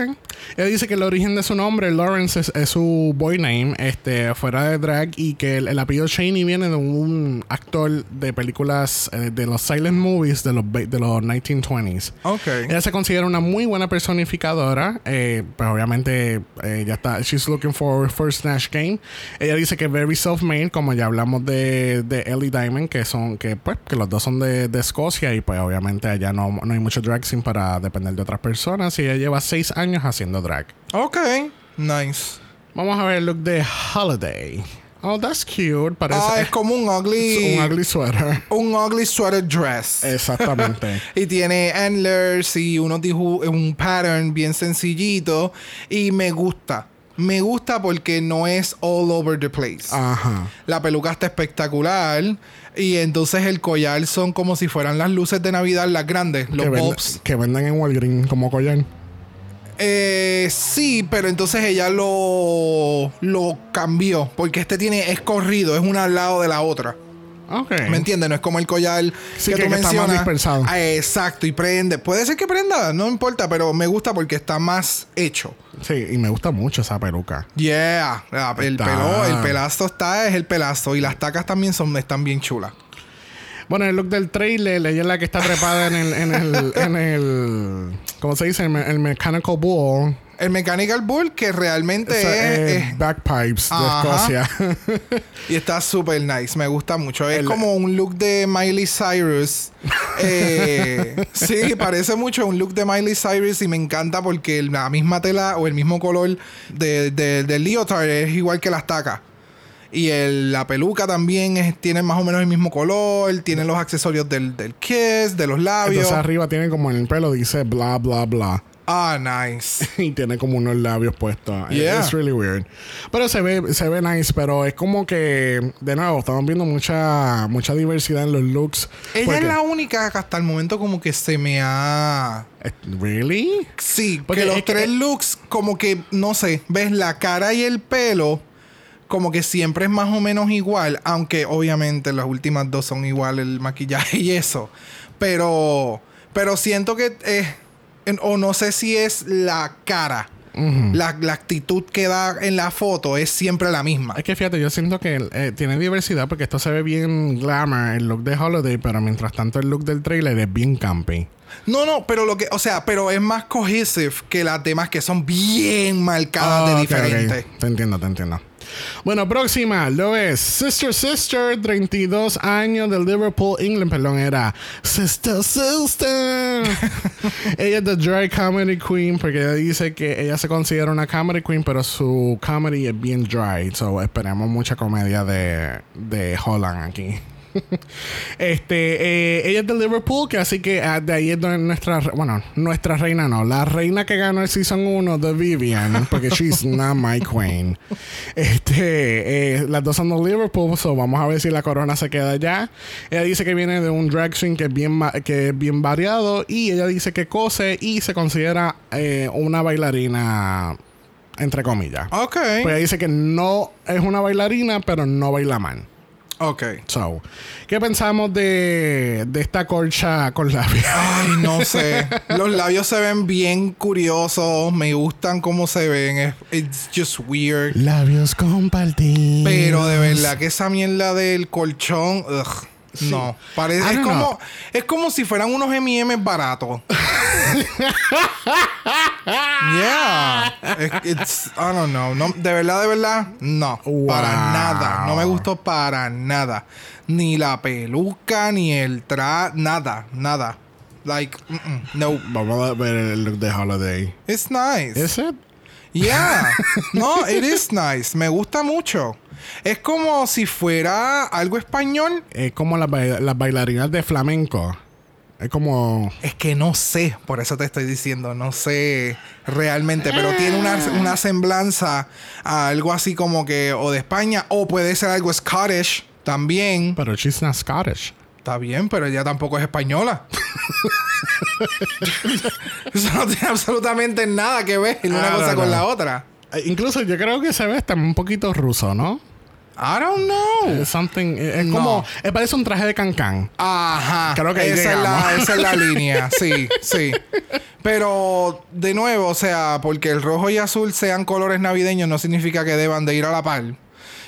Ella dice que el origen de su nombre, Lawrence, es, su boy name, este, fuera de drag, y que el, apellido Shaney viene de un actor de películas eh, de los silent movies de los, de los 1920s. Ok. Ella se considera una muy buena personificadora, eh, pero obviamente eh, ya está, she's looking for first Nash game. Ella dice que very self-made, como ya hablamos de, de Ellie Diamond, que son, que pues, que los dos son de, de Escocia, y pues obviamente allá no, no hay mucho drag sin para depender de otras personas, y ella lleva seis años haciendo drag. Ok, nice. Vamos a ver el look de Holiday. Oh, that's cute. Parece ah, es como un ugly. un ugly sweater. Un ugly sweater dress. Exactamente. y tiene antlers y unos un pattern bien sencillito. Y me gusta. Me gusta porque no es all over the place. Ajá. La peluca está espectacular. Y entonces el collar son como si fueran las luces de Navidad, las grandes, los que que venden en Walgreens como collar. Eh, sí, pero entonces ella lo, lo cambió. Porque este tiene, es corrido, es una al lado de la otra. Okay. ¿Me entiendes? No es como el collar que, tú mencionas. Está más dispersado. Ah, exacto, y prende. Puede ser que prenda, no importa, pero me gusta porque está más hecho. Sí, y me gusta mucho esa peluca. Yeah, el pelo, el pelazo está, es el pelazo. Y las tacas también son, están bien chulas. Bueno, el look del trailer, ella es la que está trepada en el, en el, en el ¿cómo se dice? El, Mechanical Bull. El Mechanical Bull que realmente es, Backpipes de Escocia. y está súper nice. Me gusta mucho. Es como un look de Miley Cyrus. eh, sí, parece mucho un look de Miley Cyrus y me encanta porque la misma tela o el mismo color de, de, del leotard es igual que las tacas. Y el, la peluca también tiene más o menos el mismo color. Tiene los accesorios del, del kiss, de los labios. Entonces arriba tiene como en el pelo dice bla, bla, bla. Ah, nice. y tiene como unos labios puestos. Yeah. It's really weird. Pero se ve, se ve nice, pero es como que, de nuevo, estamos viendo mucha, mucha diversidad en los looks. Ella es la única que hasta el momento como que se me ha... ¿Really? Sí, porque los tres looks como que, no sé, ves la cara y el pelo como que siempre es más o menos igual, aunque obviamente las últimas dos son igual el maquillaje y eso. Pero, pero siento que es, o no sé si es la cara. la, actitud que da en la foto es siempre la misma. Es que fíjate, yo siento que eh, tiene diversidad porque esto se ve bien glamour, el look de Holiday, pero mientras tanto el look del trailer es bien campy. No, no, pero lo que, o sea, pero es más cohesive que las demás que son bien marcadas de ah, diferente. Te entiendo, te entiendo. Bueno, próxima lo es Sister Sister, 32 años de Liverpool, England. Perdón, era Sister Sister. ella es The Dry Comedy Queen porque ella dice que ella se considera una comedy queen, pero su comedy es bien dry. So esperemos mucha comedia de, de Holland aquí. este, eh, ella es de Liverpool, que así que ah, de ahí es nuestra, bueno, nuestra reina no, la reina que ganó el season 1 de Vivian, porque she's not my queen. Este, eh, las dos son de Liverpool, so vamos a ver si la corona se queda allá. Ella dice que viene de un drag scene que es bien, que es bien variado y ella dice que cose y se considera eh, una bailarina entre comillas. Ok. Pues ella dice que no es una bailarina, pero no baila mal. Ok. So, ¿qué pensamos de, de esta colcha con labios? Ay, no sé. Los labios se ven bien curiosos. Me gustan cómo se ven. It's just weird. Labios compartidos. Pero de verdad que esa mierda del colchón. Ugh. No, parece es como es como si fueran unos M&M baratos. yeah, it's, I don't know. No, de verdad, de verdad, no, para nada. No me gustó para nada. Ni la peluca, ni el tra, nada, nada. Like, no. Vamos a ver el look de Holiday. It's nice. Is it? Yeah. no, it is nice. Me gusta mucho. Es como si fuera algo español. Es como las, bailarinas de flamenco. Es como. Es que no sé, por eso te estoy diciendo, no sé realmente, pero tiene una, una, semblanza a algo así como que o de España o puede ser algo Scottish también. Pero she's not Scottish. Está bien, pero ella tampoco es española. eso no tiene absolutamente nada que ver una cosa con la otra. Eh, incluso yo creo que se ve hasta un poquito ruso, ¿no? I don't know. Es something, es No. como, eh, parece un traje de cancán. Ajá. Creo que esa, es la, esa es la línea. Sí, sí. Pero, de nuevo, o sea, porque el rojo y azul sean colores navideños no significa que deban de ir a la par.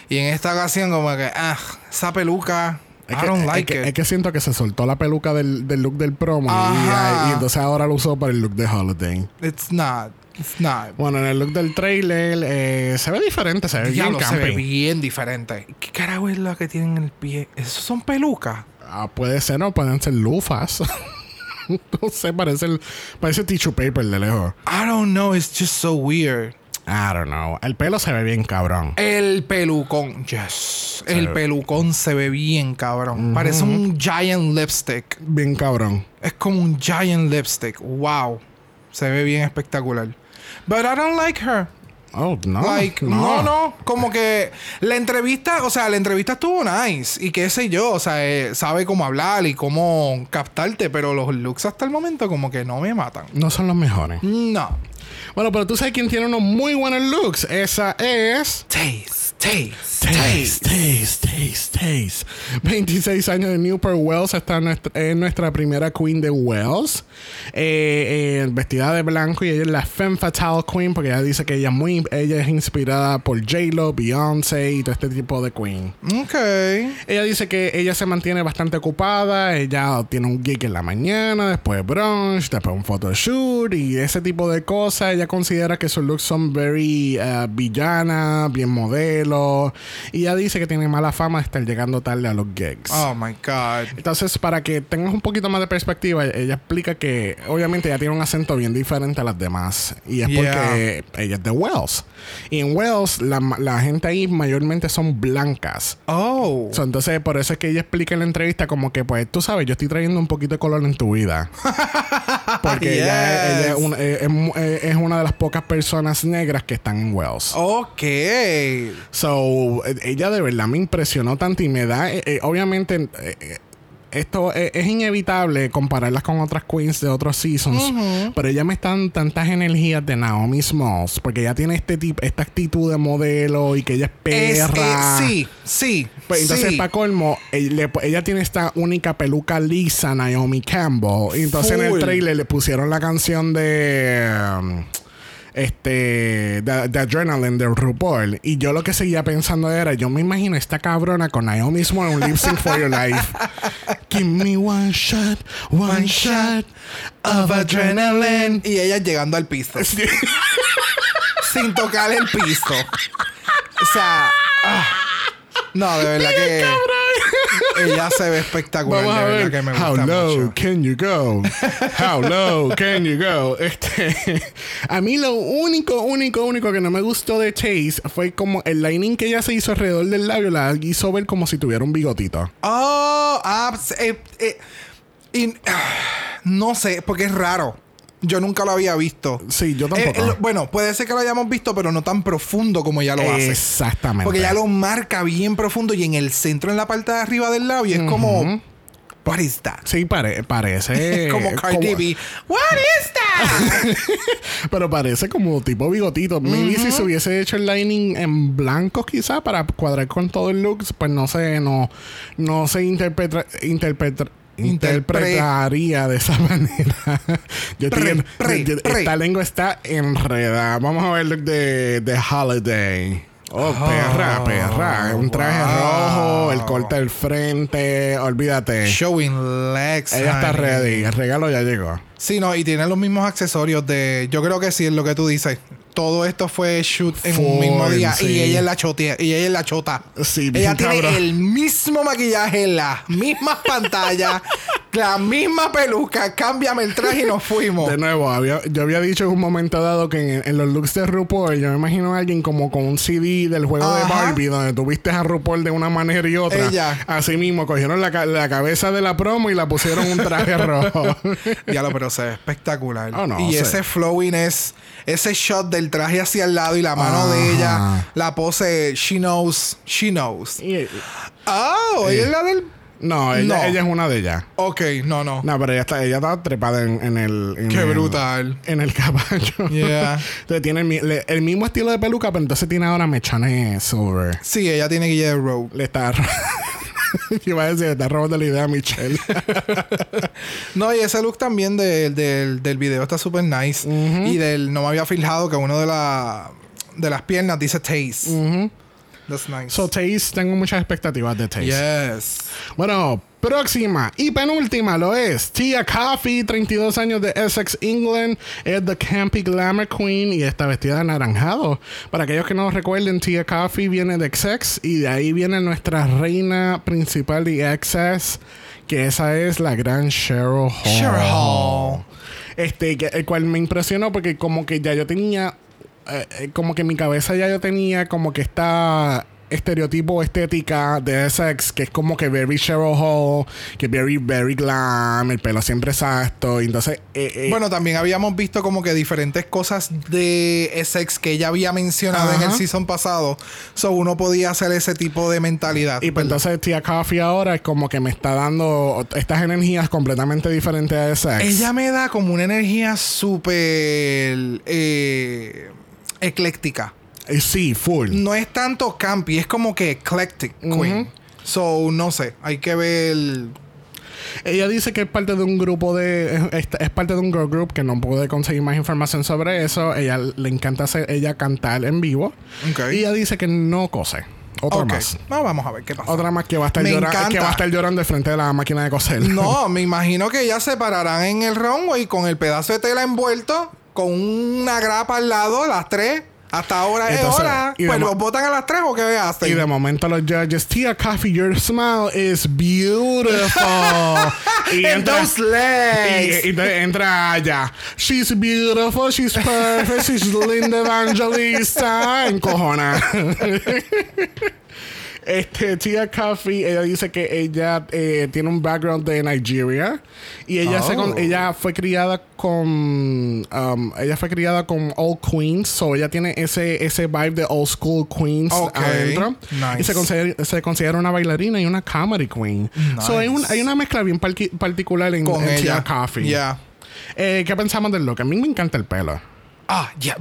Y en esta ocasión, como que, ah, esa peluca, Es I que, don't es like que- it. es que siento que se soltó la peluca del, del look del promo y, entonces ahora lo usó para el look de Holiday. It's not. It's not. Bueno, en el look del trailer eh, se ve diferente, se ve bien Diablo, se ve camping. bien diferente. ¿Qué carajo es lo que tienen en el pie? ¿Esos son pelucas? Ah, puede ser, no, pueden ser lufas. no sé, parece, el, parece tissue paper de lejos. I don't know. It's just so weird. I don't know. El pelo se ve bien cabrón. El pelucón. Yes. El ve- pelucón se ve bien, cabrón. Parece un giant lipstick. Bien cabrón. Es como un giant lipstick. Wow. Se ve bien espectacular. But I don't like her. Oh, no. like, no. no, Como que la entrevista, o sea, la entrevista estuvo nice. Y qué sé yo, o sea, eh, sabe cómo hablar y cómo captarte. Pero los looks hasta el momento como que no me matan. No son los mejores. No. Bueno, pero tú sabes quién tiene unos muy buenos looks. Esa es. Taste, taste, Taste, taste, taste, taste. 26 años de Newport Wells. Esta es nuestra, es nuestra primera queen de Wells. Eh, eh, vestida de blanco y ella es la femme fatale queen porque ella dice que ella, es muy, ella es inspirada por J-Lo, Beyoncé y todo este tipo de queen. Ok. Ella dice que ella se mantiene bastante ocupada. Ella tiene un gig en la mañana, después brunch, después un photoshoot y ese tipo de cosas. Ella considera que sus looks son very eh, villana, bien modelo. Y ella dice que tiene mala fama de estar llegando tarde a los gigs. Oh my God. Entonces, para que tengas un poquito más de perspectiva, ella explica que obviamente ella tiene un acento bien diferente a las demás. Y es Yeah. porque ella es de Wales. Y en Wales, la, la gente ahí mayormente son blancas. Oh. So, entonces, por eso es que ella explica en la entrevista como que, pues, tú sabes, yo estoy trayendo un poquito de color en tu vida. Porque ella, es- ella es, Yes. una, es- una de las pocas personas negras que están en Wales. Ok. So, ella de verdad me impresionó tanto y me da, eh, eh, obviamente, eh, esto es, es inevitable compararlas con otras queens de otros seasons, pero ella me están tantas energías de Naomi Smalls, porque ella tiene este tipo, esta actitud de modelo y que ella es Es, eh, perra. sí, sí. Pues entonces, sí. para colmo, ella, tiene esta única peluca lisa, Naomi Campbell. Y entonces en el trailer le pusieron la canción de. um, este. The, The Adrenaline de RuPaul. Y yo lo que seguía pensando era: yo me imagino esta cabrona con Naomi Small un lip sync for your life. Give me one shot, one, One shot of adrenaline. Y ella llegando al piso. Sí. sin tocar el piso. O sea. ah. No, de verdad que. Ella se ve espectacular. Vamos a de verdad ver. que me How gusta low mucho. can you go? How low can you go? Este, a mí lo único, único, único que no me gustó de Chase fue como el lining que ella se hizo alrededor del labio la hizo ver como si tuviera un bigotito. Oh, ah, eh, eh, y, ah, no sé, porque es raro. Yo nunca lo había visto. Sí, yo tampoco. Eh, eh, lo- bueno, puede ser que lo hayamos visto, pero no tan profundo como ella lo hace. Exactamente. Porque ya lo marca bien profundo y en el centro, en la parte de arriba del labio, es como. What is that? Sí, pare- parece. como Cardi B. What is that? Pero parece como tipo bigotito. Maybe si se hubiese hecho el lining en blanco, quizá, para cuadrar con todo el look, pues no sé, no, no se interpreta, interpreta- interpretaría de esa manera. Yo Pre, en- pre, yo- pre. Esta lengua está enredada. Vamos a ver look de, de Holiday. Oh, perra, perra. Un traje wow. rojo, el corte del frente. Olvídate. Showing legs. Ella está ready. El regalo ya llegó. Sí, no, y tiene los mismos accesorios de. Yo creo que sí es lo que tú dices. Todo esto fue shoot en un mismo día. sí. Y ella es la chotea. Y ella es la chota. Sí, ella tiene cabrón. el mismo maquillaje, las mismas pantallas, la misma peluca. Cámbiame el traje y nos fuimos. De nuevo, había- yo había dicho en un momento dado que en, en los looks de RuPaul, yo me imagino a alguien como con un CD del juego de. Barbie, donde tuviste a RuPaul de una manera y otra. Ella. Así mismo, cogieron la, la cabeza de la promo y la pusieron un traje rojo. Diablo, pero se ve espectacular. Oh, no, y se- ese flowing es ese shot del traje hacia el lado y la mano de ella, la pose, she knows, she knows. Y- Oh, ella es la del No, ella, No. ella es una de ellas. Ok, no, no. No, pero ella está, ella está trepada en, en el. en Qué el- brutal. En el caballo. Yeah. entonces tiene el, le- el mismo estilo de peluca, pero entonces tiene ahora mechones silver. Sí, ella tiene Guille de Rogue. Le está. ro- Iba a decir, está robando la idea a Michelle. No, y ese look también del, del, del video está súper nice. Y del no me había fijado que uno de, la, de las piernas dice Taste. Ujú. That's nice. So, Taste, tengo muchas expectativas de Taste. yes. Bueno, próxima y penúltima lo es Tia Coffee, 32 años de Essex, England. Es The Campy Glamour Queen y está vestida de anaranjado. Para aquellos que no recuerden, Tia Coffee viene de Essex y de ahí viene nuestra reina principal de Excess, que esa es la gran Cheryl Hall. Cheryl Hall. Este, el cual me impresionó porque como que ya yo tenía, eh, eh, como que en mi cabeza ya yo tenía como que esta estereotipo estética de Essex que es como que very Cheryl Hall, que very, very glam, el pelo siempre exacto, entonces... eh, eh, Bueno, también habíamos visto como que diferentes cosas de Essex que ella había mencionado en el season pasado. So uno podía hacer ese tipo de mentalidad. y pues entonces Tia Coffee ahora es como que me está dando estas energías completamente diferentes a Essex. Ella me da como una energía súper eh, ecléctica. Eh, Sí, full. No es tanto campy, es como que eclectic queen. So, no sé, hay que ver. Ella dice que es parte de un grupo de. Es, es parte de un girl group que no puede conseguir más información sobre eso. Ella le encanta hacer ella cantar en vivo. Ok. Y ella dice que no cose. Otra más. No, vamos a ver qué pasa. Otra más que va a estar llorando. Que va a estar llorando de frente de la máquina de coser. No, me imagino que ellas se pararán en el runway con el pedazo de tela envuelto, con una grapa al lado, las tres. Hasta ahora es Entonces, hora. Pues los botan a las tres o qué hacen. Y de momento los judges, Tia Coffee, your smile is beautiful. y legs. Y, y entra allá. She's beautiful, she's perfect, she's Linda Evangelista. Encojona. Este, Tia Coffee, ella dice que ella eh, tiene un background de Nigeria y ella, se con- Oh. ella fue criada con um, ella fue criada con Old Queens, so ella tiene ese ese vibe de old school Queens adentro Nice. y se considera, se considera una bailarina y una comedy queen. So hay, un- hay una mezcla bien particular en, con en ella. Tia Coffee. Eh, ¿Qué pensamos del look? A mí me encanta el pelo. Ah, ya.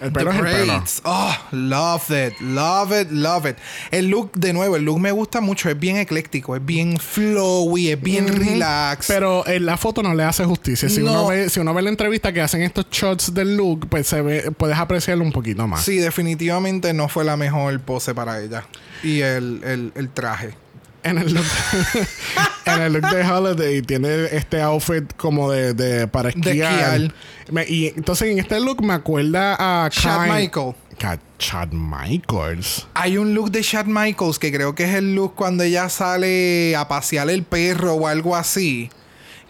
El pelo es el pelo. Oh, love it, love it, love it. El look, de nuevo, el look me gusta mucho. Es bien ecléctico, es bien flowy, es bien relax. Pero en la foto no le hace justicia. Si, No. uno ve, si uno ve la entrevista que hacen estos shots del look, pues se ve, puedes apreciarlo un poquito más. Sí, definitivamente no fue la mejor pose para ella. Y el, el, el traje. En el look, en el look de Holiday tiene este outfit como de, de para esquiar. Me- y entonces en este look me acuerda a Chad Michael. Ca- Chad Michaels. Hay un look de Chad Michaels que creo que es el look cuando ella sale a pasear el perro o algo así.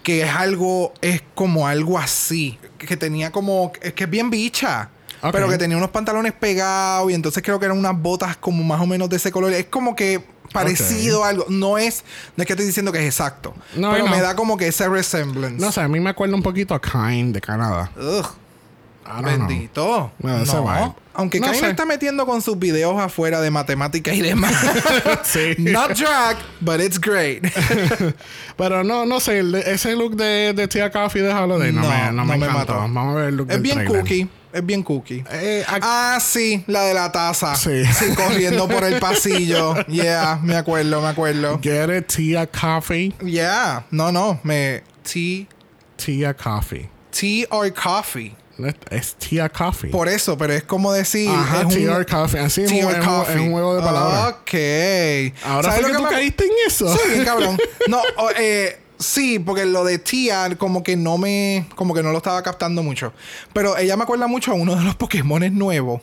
Que es algo, es como algo así. Que tenía como, es que es bien bicha. Pero que tenía unos pantalones pegados y entonces creo que eran unas botas como más o menos de ese color. Es como que parecido a algo. No es, no es que estoy diciendo que es exacto. No, pero no. me da como que ese resemblance. No sé, a mí me acuerda un poquito a Kind de Canadá. Ugh. Bendito. No. Aunque No Kanye está metiendo con sus videos afuera de matemática y demás. Sí. Not drag, but it's great. Pero no, no sé, ese look de, de Tia Coffee de Holiday no, No, me, no no me me encantó. mató. Vamos a ver el look es del bien trailer. cookie. Es bien cookie. Eh, Ah, sí, la de la taza. Sí. corriendo por el pasillo. Yeah, me acuerdo, me acuerdo. Get it, Tia Coffee. Yeah, no, no, me. Tea, Tia Coffee. tea or coffee. Es, Tia Coffee. Por eso, pero es como decir. Ajá, es un- Tia or Coffee. Así es, tea un, coffee. es un juego de palabras. Ok. Ahora ¿Sabes fue que tú me- caíste en eso. Sí, cabrón. No, eh, sí, porque lo de Tia como que no me... Como que no lo estaba captando mucho. Pero ella me acuerda mucho a uno de los Pokémon nuevos.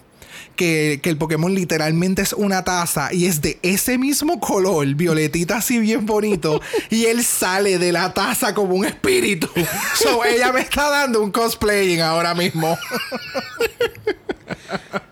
Que, que el Pokémon literalmente es una taza y es de ese mismo color, violetita así bien bonito, y él sale de la taza como un espíritu. So ella me está dando un cosplaying ahora mismo.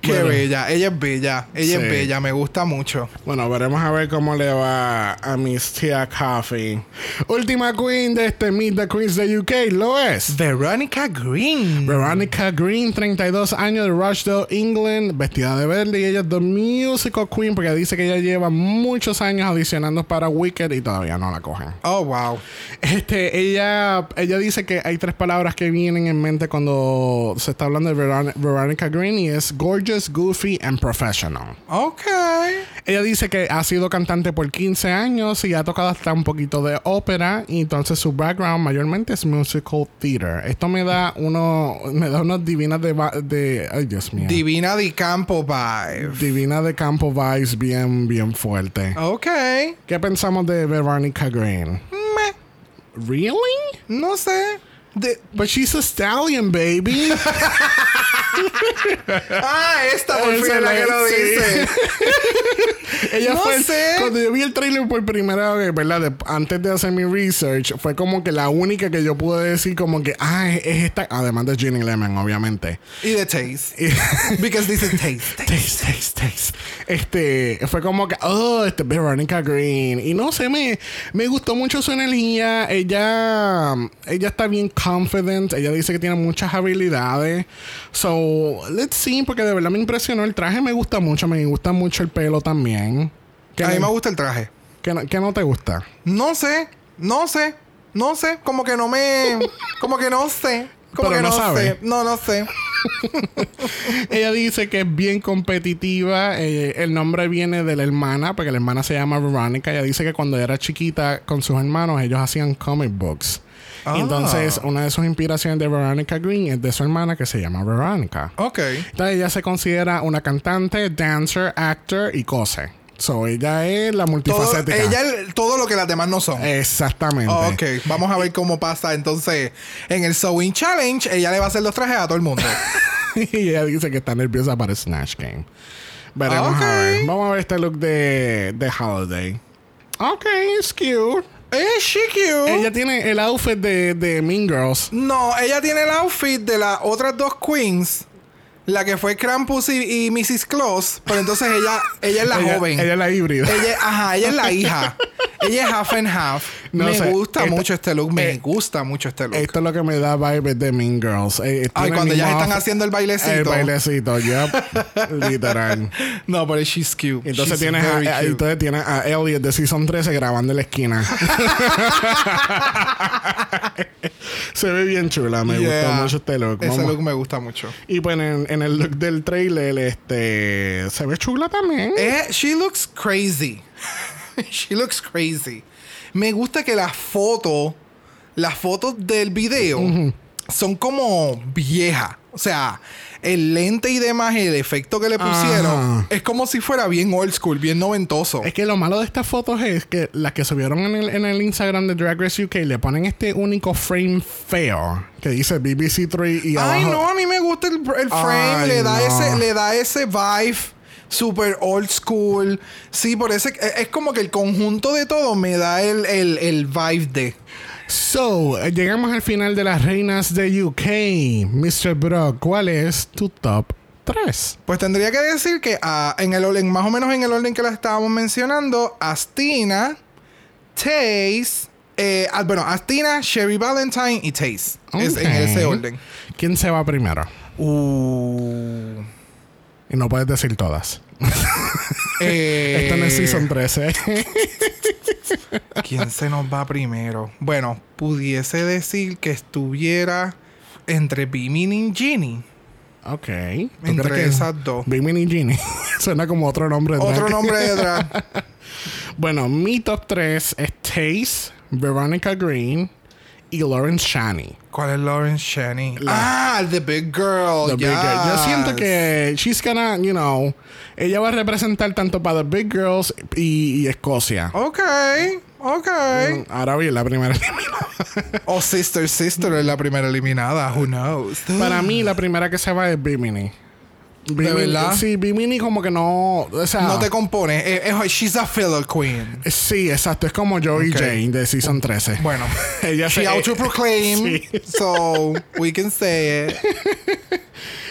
Qué Bueno. bella. Ella es bella. Ella es bella. Me gusta mucho. Bueno, veremos a ver cómo le va a Miss Tia Coffee. Última queen de este Meet the Queens de UK lo es. Veronica Green. Veronica Green, 32 años de Rochdale, England, vestida de verde y ella es The Musical Queen porque dice que ella lleva muchos años audicionando para Wicked y todavía no la cogen. Oh, wow. Este, ella, ella dice que hay tres palabras que vienen en mente cuando se está hablando de Veron- Veronica Green y es gorgeous, goofy and professional. Ok. Ella dice que ha sido cantante por 15 años y ha tocado hasta un poquito de ópera y entonces su background mayormente es musical theater. Esto me da uno me da unas divinas de, de ay Dios mío. Divina di Campo Vibe. Divina de campo vibes bien bien fuerte. Ok. ¿Qué pensamos de Veronica Green? Meh. Really? No sé. De- But she's a stallion, baby. Ah, esta por fin la que lo dice. Ella No fue sé. cuando yo vi el trailer por primera vez, ¿verdad? De- antes de hacer mi research, fue como que la única que yo pude decir como que ah, es, es esta, además de Ginny Lemon, obviamente. Y de Taste. Because this is Taste. Taste, taste, taste. Este, fue como que, oh, este es Veronica Green. Y no sé, me, me gustó mucho su energía. Ella, ella está bien confident. Ella dice que tiene muchas habilidades. So, let's see, porque de verdad me impresionó. El traje me gusta mucho. Me gusta mucho el pelo también. ¿Qué, A mí me gusta el traje. qué no, qué no te gusta? No sé. No sé. No sé. Como que no me. Como que no sé. Como Pero que no sabe. sé. No, no sé. Ella dice que es bien competitiva. eh, el nombre viene de la hermana, porque la hermana se llama Veronica. Ella dice que cuando era chiquita con sus hermanos, ellos hacían comic books. Ah. Entonces, una de sus inspiraciones de Veronica Green es de su hermana que se llama Veronica. Ok. Entonces, ella se considera una cantante, dancer, actor y cose. So, ella es la Todo, multifacética. ella, todo lo que las demás no son. Exactamente. Oh, ok, vamos a ver cómo pasa. Entonces, en el Sewing Challenge, ella le va a hacer los trajes a todo el mundo. y ella dice que está nerviosa para el Snatch Game. Veremos a ver. Vamos a ver este look de, de Holiday. Ok, es cute. ¡Eh, she cute! Ella tiene el outfit de, de Mean Girls. No, ella tiene el outfit de las otras dos queens. La que fue Krampus y, y Mrs. Claus. Pero entonces ella, ella es la ella, joven. Ella es la híbrida. Ella, ajá, ella es la hija. ella es half and half. No me gusta esta- mucho este look. Me eh, gusta mucho este look. Esto es lo que me da vibe de Mean Girls. Eh, Ay, tiene cuando mismo están haciendo el bailecito. El bailecito, yep. Literal. No, pero she's cute. Entonces She's tienes, a, cute. entonces tienes a Elliot de Season 13 grabando en la esquina. Se ve bien chula. Me Yeah. gustó mucho este look. Ese Vamos- look me gusta mucho. Y pues en, en el look del trailer, este se ve chula también. Eh, she looks crazy. she looks crazy. Me gusta que las fotos, las fotos del video son como viejas. O sea, el lente y demás, el efecto que le pusieron, Ajá. es como si fuera bien old school, bien noventoso. Es que lo malo de estas fotos es que las que subieron en el, en el Instagram de Drag Race UK le ponen este único frame feo que dice BBC3 y Ay, abajo. no, a mí me gusta el, el frame, Ay, le, da no. ese, le da ese vibe super old school. Sí, por ese es es como que el conjunto de todo me da el, el, el vibe de. So, llegamos al final de las reinas de UK. Mr. Brock, ¿cuál es tu top 3? Pues tendría que decir que ah, en el orden, más o menos en el orden que la estábamos mencionando, Astina, Taze, eh, ah, bueno, Astina, Sherry Valentine y Taze. Es en ese orden. ¿Quién se va primero? Uh, Y no puedes decir todas. eh, Esto no es Season 13. ¿Quién se nos va primero? Bueno, pudiese decir que estuviera entre Bimin y Ginny. ok. ¿Tú Entre que esas dos. Big Mini Genie. Suena como otro nombre de drag. Otro nombre de drag. Bueno, mi top 3 es Taze, Veronica Green y Lauren Shani. ¿Cuál es Lauren Shani? La- ah, The Big Girl. The Big Girl. Yo siento que she's gonna, you know, ella va a representar tanto para The Big Girls y, y Escocia. Ok, ok. Ahora bien, la primera O Sister Sister es la primera eliminada. Who knows? Para mí, la primera que se va es Bimini. ¿De verdad? Sí, Bimini como que no. O sea, No te compone. Eh, eh, she's a filler queen. Sí, exacto. Es como Joey Ok. Jane de Season 13. Bueno, Ella she se- autoproclaimed. Sí. So, we can say it.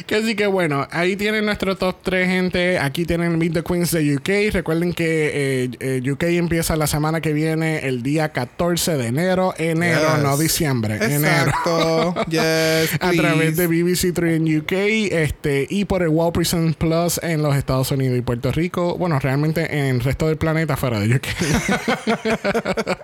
Que así que bueno, ahí tienen nuestro top 3, gente. Aquí tienen Meet the Queens de UK. Recuerden que eh, eh, UK empieza la semana que viene, el día 14 de enero. Enero, Yes. no diciembre. Enero. Exacto. yes, A través de. BBC 3 en UK este, y por el Wow Presents Plus en los Estados Unidos y Puerto Rico. Bueno, realmente en el resto del planeta fuera de UK.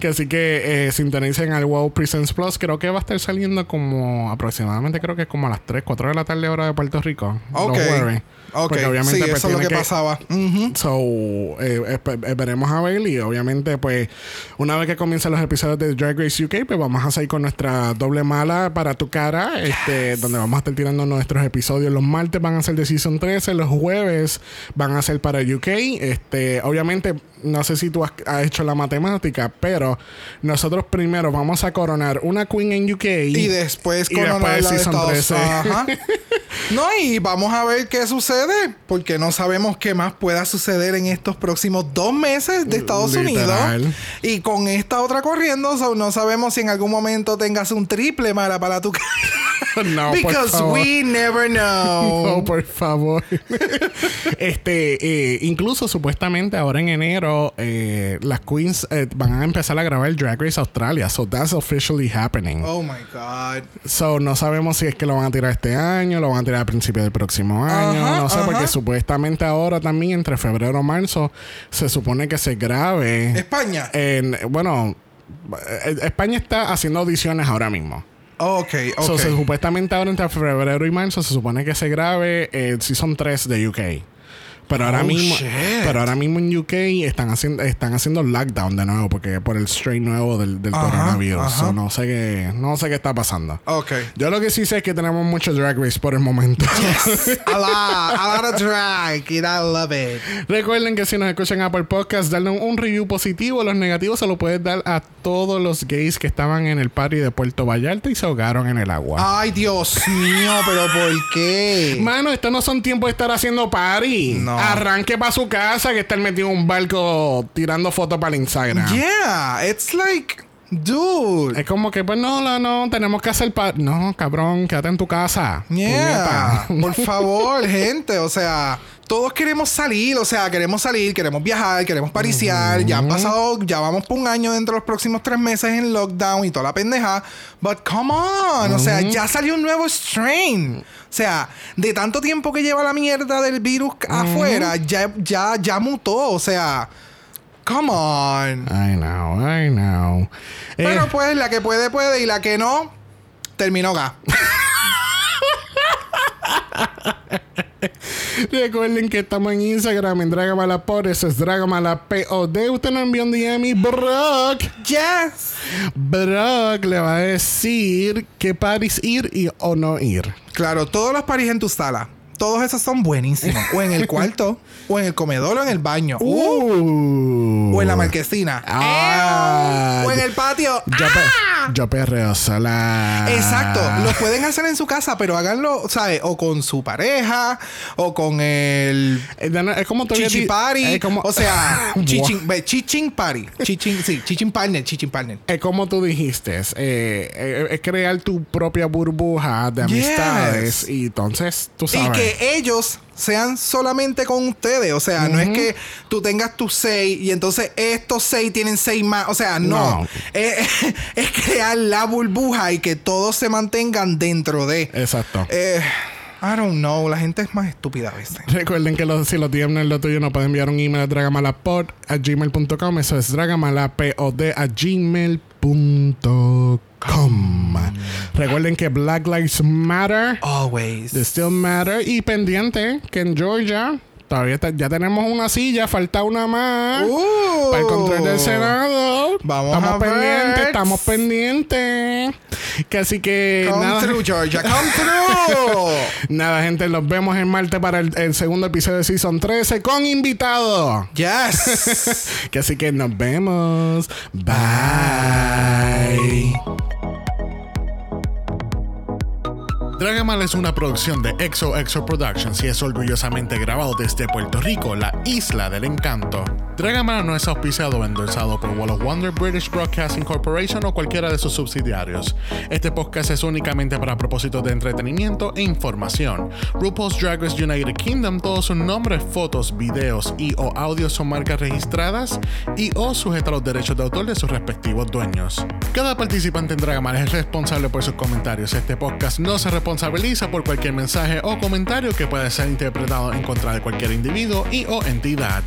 que así que eh, sintonicen al Wow Presents Plus. Creo que va a estar saliendo como aproximadamente, creo que es como a las 3, 4 de la tarde hora de Puerto Rico. Ok. Los jueves. Ok, Porque obviamente sí, pues, eso es lo tiene que, pasaba. So, eh, espe- esperemos a ver y obviamente pues una vez que comiencen los episodios de Drag Race UK pues vamos a seguir con nuestra doble mala para tu cara este donde vamos a estar tirando nuestros episodios los martes van a ser de Season 13 los jueves van a ser para UK este obviamente no sé si tú has, has hecho la matemática pero nosotros primero vamos a coronar una queen en UK Y después y coronar después la de Season Estados 13. Ajá. No, y vamos a ver qué sucede, porque no sabemos qué más pueda suceder en estos próximos dos meses de Estados Literal. Unidos. Y con esta otra corriendo, so, no sabemos si en algún momento tengas un triple mala para tu cara. no, por Because favor. we never know. No, por favor. este, eh, incluso supuestamente ahora en enero eh, las queens eh, van a empezar a grabar el Drag Race Australia. So that's officially happening. Oh my God. So no sabemos si es que lo van a tirar este año, lo van a tirar a principios del próximo año. Ajá, no sé, porque supuestamente ahora también entre febrero y marzo se supone que se grabe. España. En, bueno, eh, España está haciendo audiciones ahora mismo. ok, ok. So, se- supuestamente ahora entre febrero y marzo se supone que se grabe el Season 3 de UK. Pero ahora Oh, mismo, shit. pero ahora mismo en UK están haciendo, están haciendo lockdown de nuevo porque por el strain nuevo del, del Ajá, coronavirus. ajá. So, no sé qué, no sé qué está pasando. ok. Yo lo que sí sé es que tenemos mucho drag race por el momento. a lot, a lot of drag, and I love it. Recuerden que si nos escuchan Apple Podcast, darle un, un review positivo. Los negativos se lo puedes dar a todos los gays que estaban en el party de Puerto Vallarta y se ahogaron en el agua. Ay, Dios mío, pero ¿por qué? Mano, estos no son tiempos de estar haciendo party. No. Arranque para su casa que estar metido en un barco tirando fotos para el Instagram. Yeah, it's like, dude. Es como que, pues no, no, no, tenemos que hacer party. No, cabrón, quédate en tu casa. Yeah, por favor, gente, o sea, todos queremos salir, o sea, queremos salir, queremos viajar, queremos pariciar, ya han pasado, ya vamos por un año dentro de los próximos tres meses en lockdown y toda la pendeja, but come on, o sea, ya salió un nuevo strain, o sea, de tanto tiempo que lleva la mierda del virus afuera, ya, ya, ya mutó, o sea, come on. I know, I know. Eh, Pero pues la que puede, puede y la que no, terminó gas. recuerden que estamos en Instagram en Dragamalapod. Eso es Dragamalapod. Usted nos envió un DM y Brock. Yes. Brock le va a decir qué parties ir y o no ir. Claro, todos los paris en tu sala. Todos esos son buenísimos. o en el cuarto, o en el comedor, o en el baño. Uh. o en la marquesina. Ah. o en el patio. Yo, pe- yo perreo sola. Exacto, lo pueden hacer en su casa, pero háganlo, ¿sabes? O con su pareja, o con el Eh, Es como tú chichi party. Como, O sea, Buah. chichin, ve, chichin party. Chichin, sí, chichin partner, chichin partner. Es como tú dijiste, eh, eh, es crear tu propia burbuja de amistades Yes. y entonces tú sabes. Y que ellos sean solamente con ustedes. O sea, no es que tú tengas tus seis y entonces estos seis tienen seis más. O sea, no. No. Es, es crear la burbuja y que todos se mantengan dentro de. Exacto. Eh, I don't know. La gente es más estúpida a veces. Recuerden que los, si los DM no es lo tuyo, nos pueden enviar un email a dragamalapod a gmail.com. Eso es dragamalapod a gmail.com. Recuerden que Black Lives Matter, Always. they still matter. Y pendiente que en Georgia todavía está- ya tenemos una silla, falta una más. Uh. Para el control del Senado. Vamos estamos a ver. estamos pendientes. Que así que Come nada. through, Georgia. Come through. Nada, gente, los vemos el martes para el, el segundo episodio de Season 13 con invitado. yes. Que así que nos vemos. Bye. Dragamal es una producción de Exo Exo Productions y es orgullosamente grabado desde Puerto Rico, la isla del encanto. Dragamal no es auspiciado o endorsado por Wall of Wonder, British Broadcasting Corporation o cualquiera de sus subsidiarios. Este podcast es únicamente para propósitos de entretenimiento e información. RuPaul's Drag Race United Kingdom, todos sus nombres, fotos, videos y o audios son marcas registradas y o sujeta a los derechos de autor de sus respectivos dueños. Cada participante en Dragamal es responsable por sus comentarios. Este podcast no se responsabiliza por cualquier mensaje o comentario que pueda ser interpretado en contra de cualquier individuo y o entidad.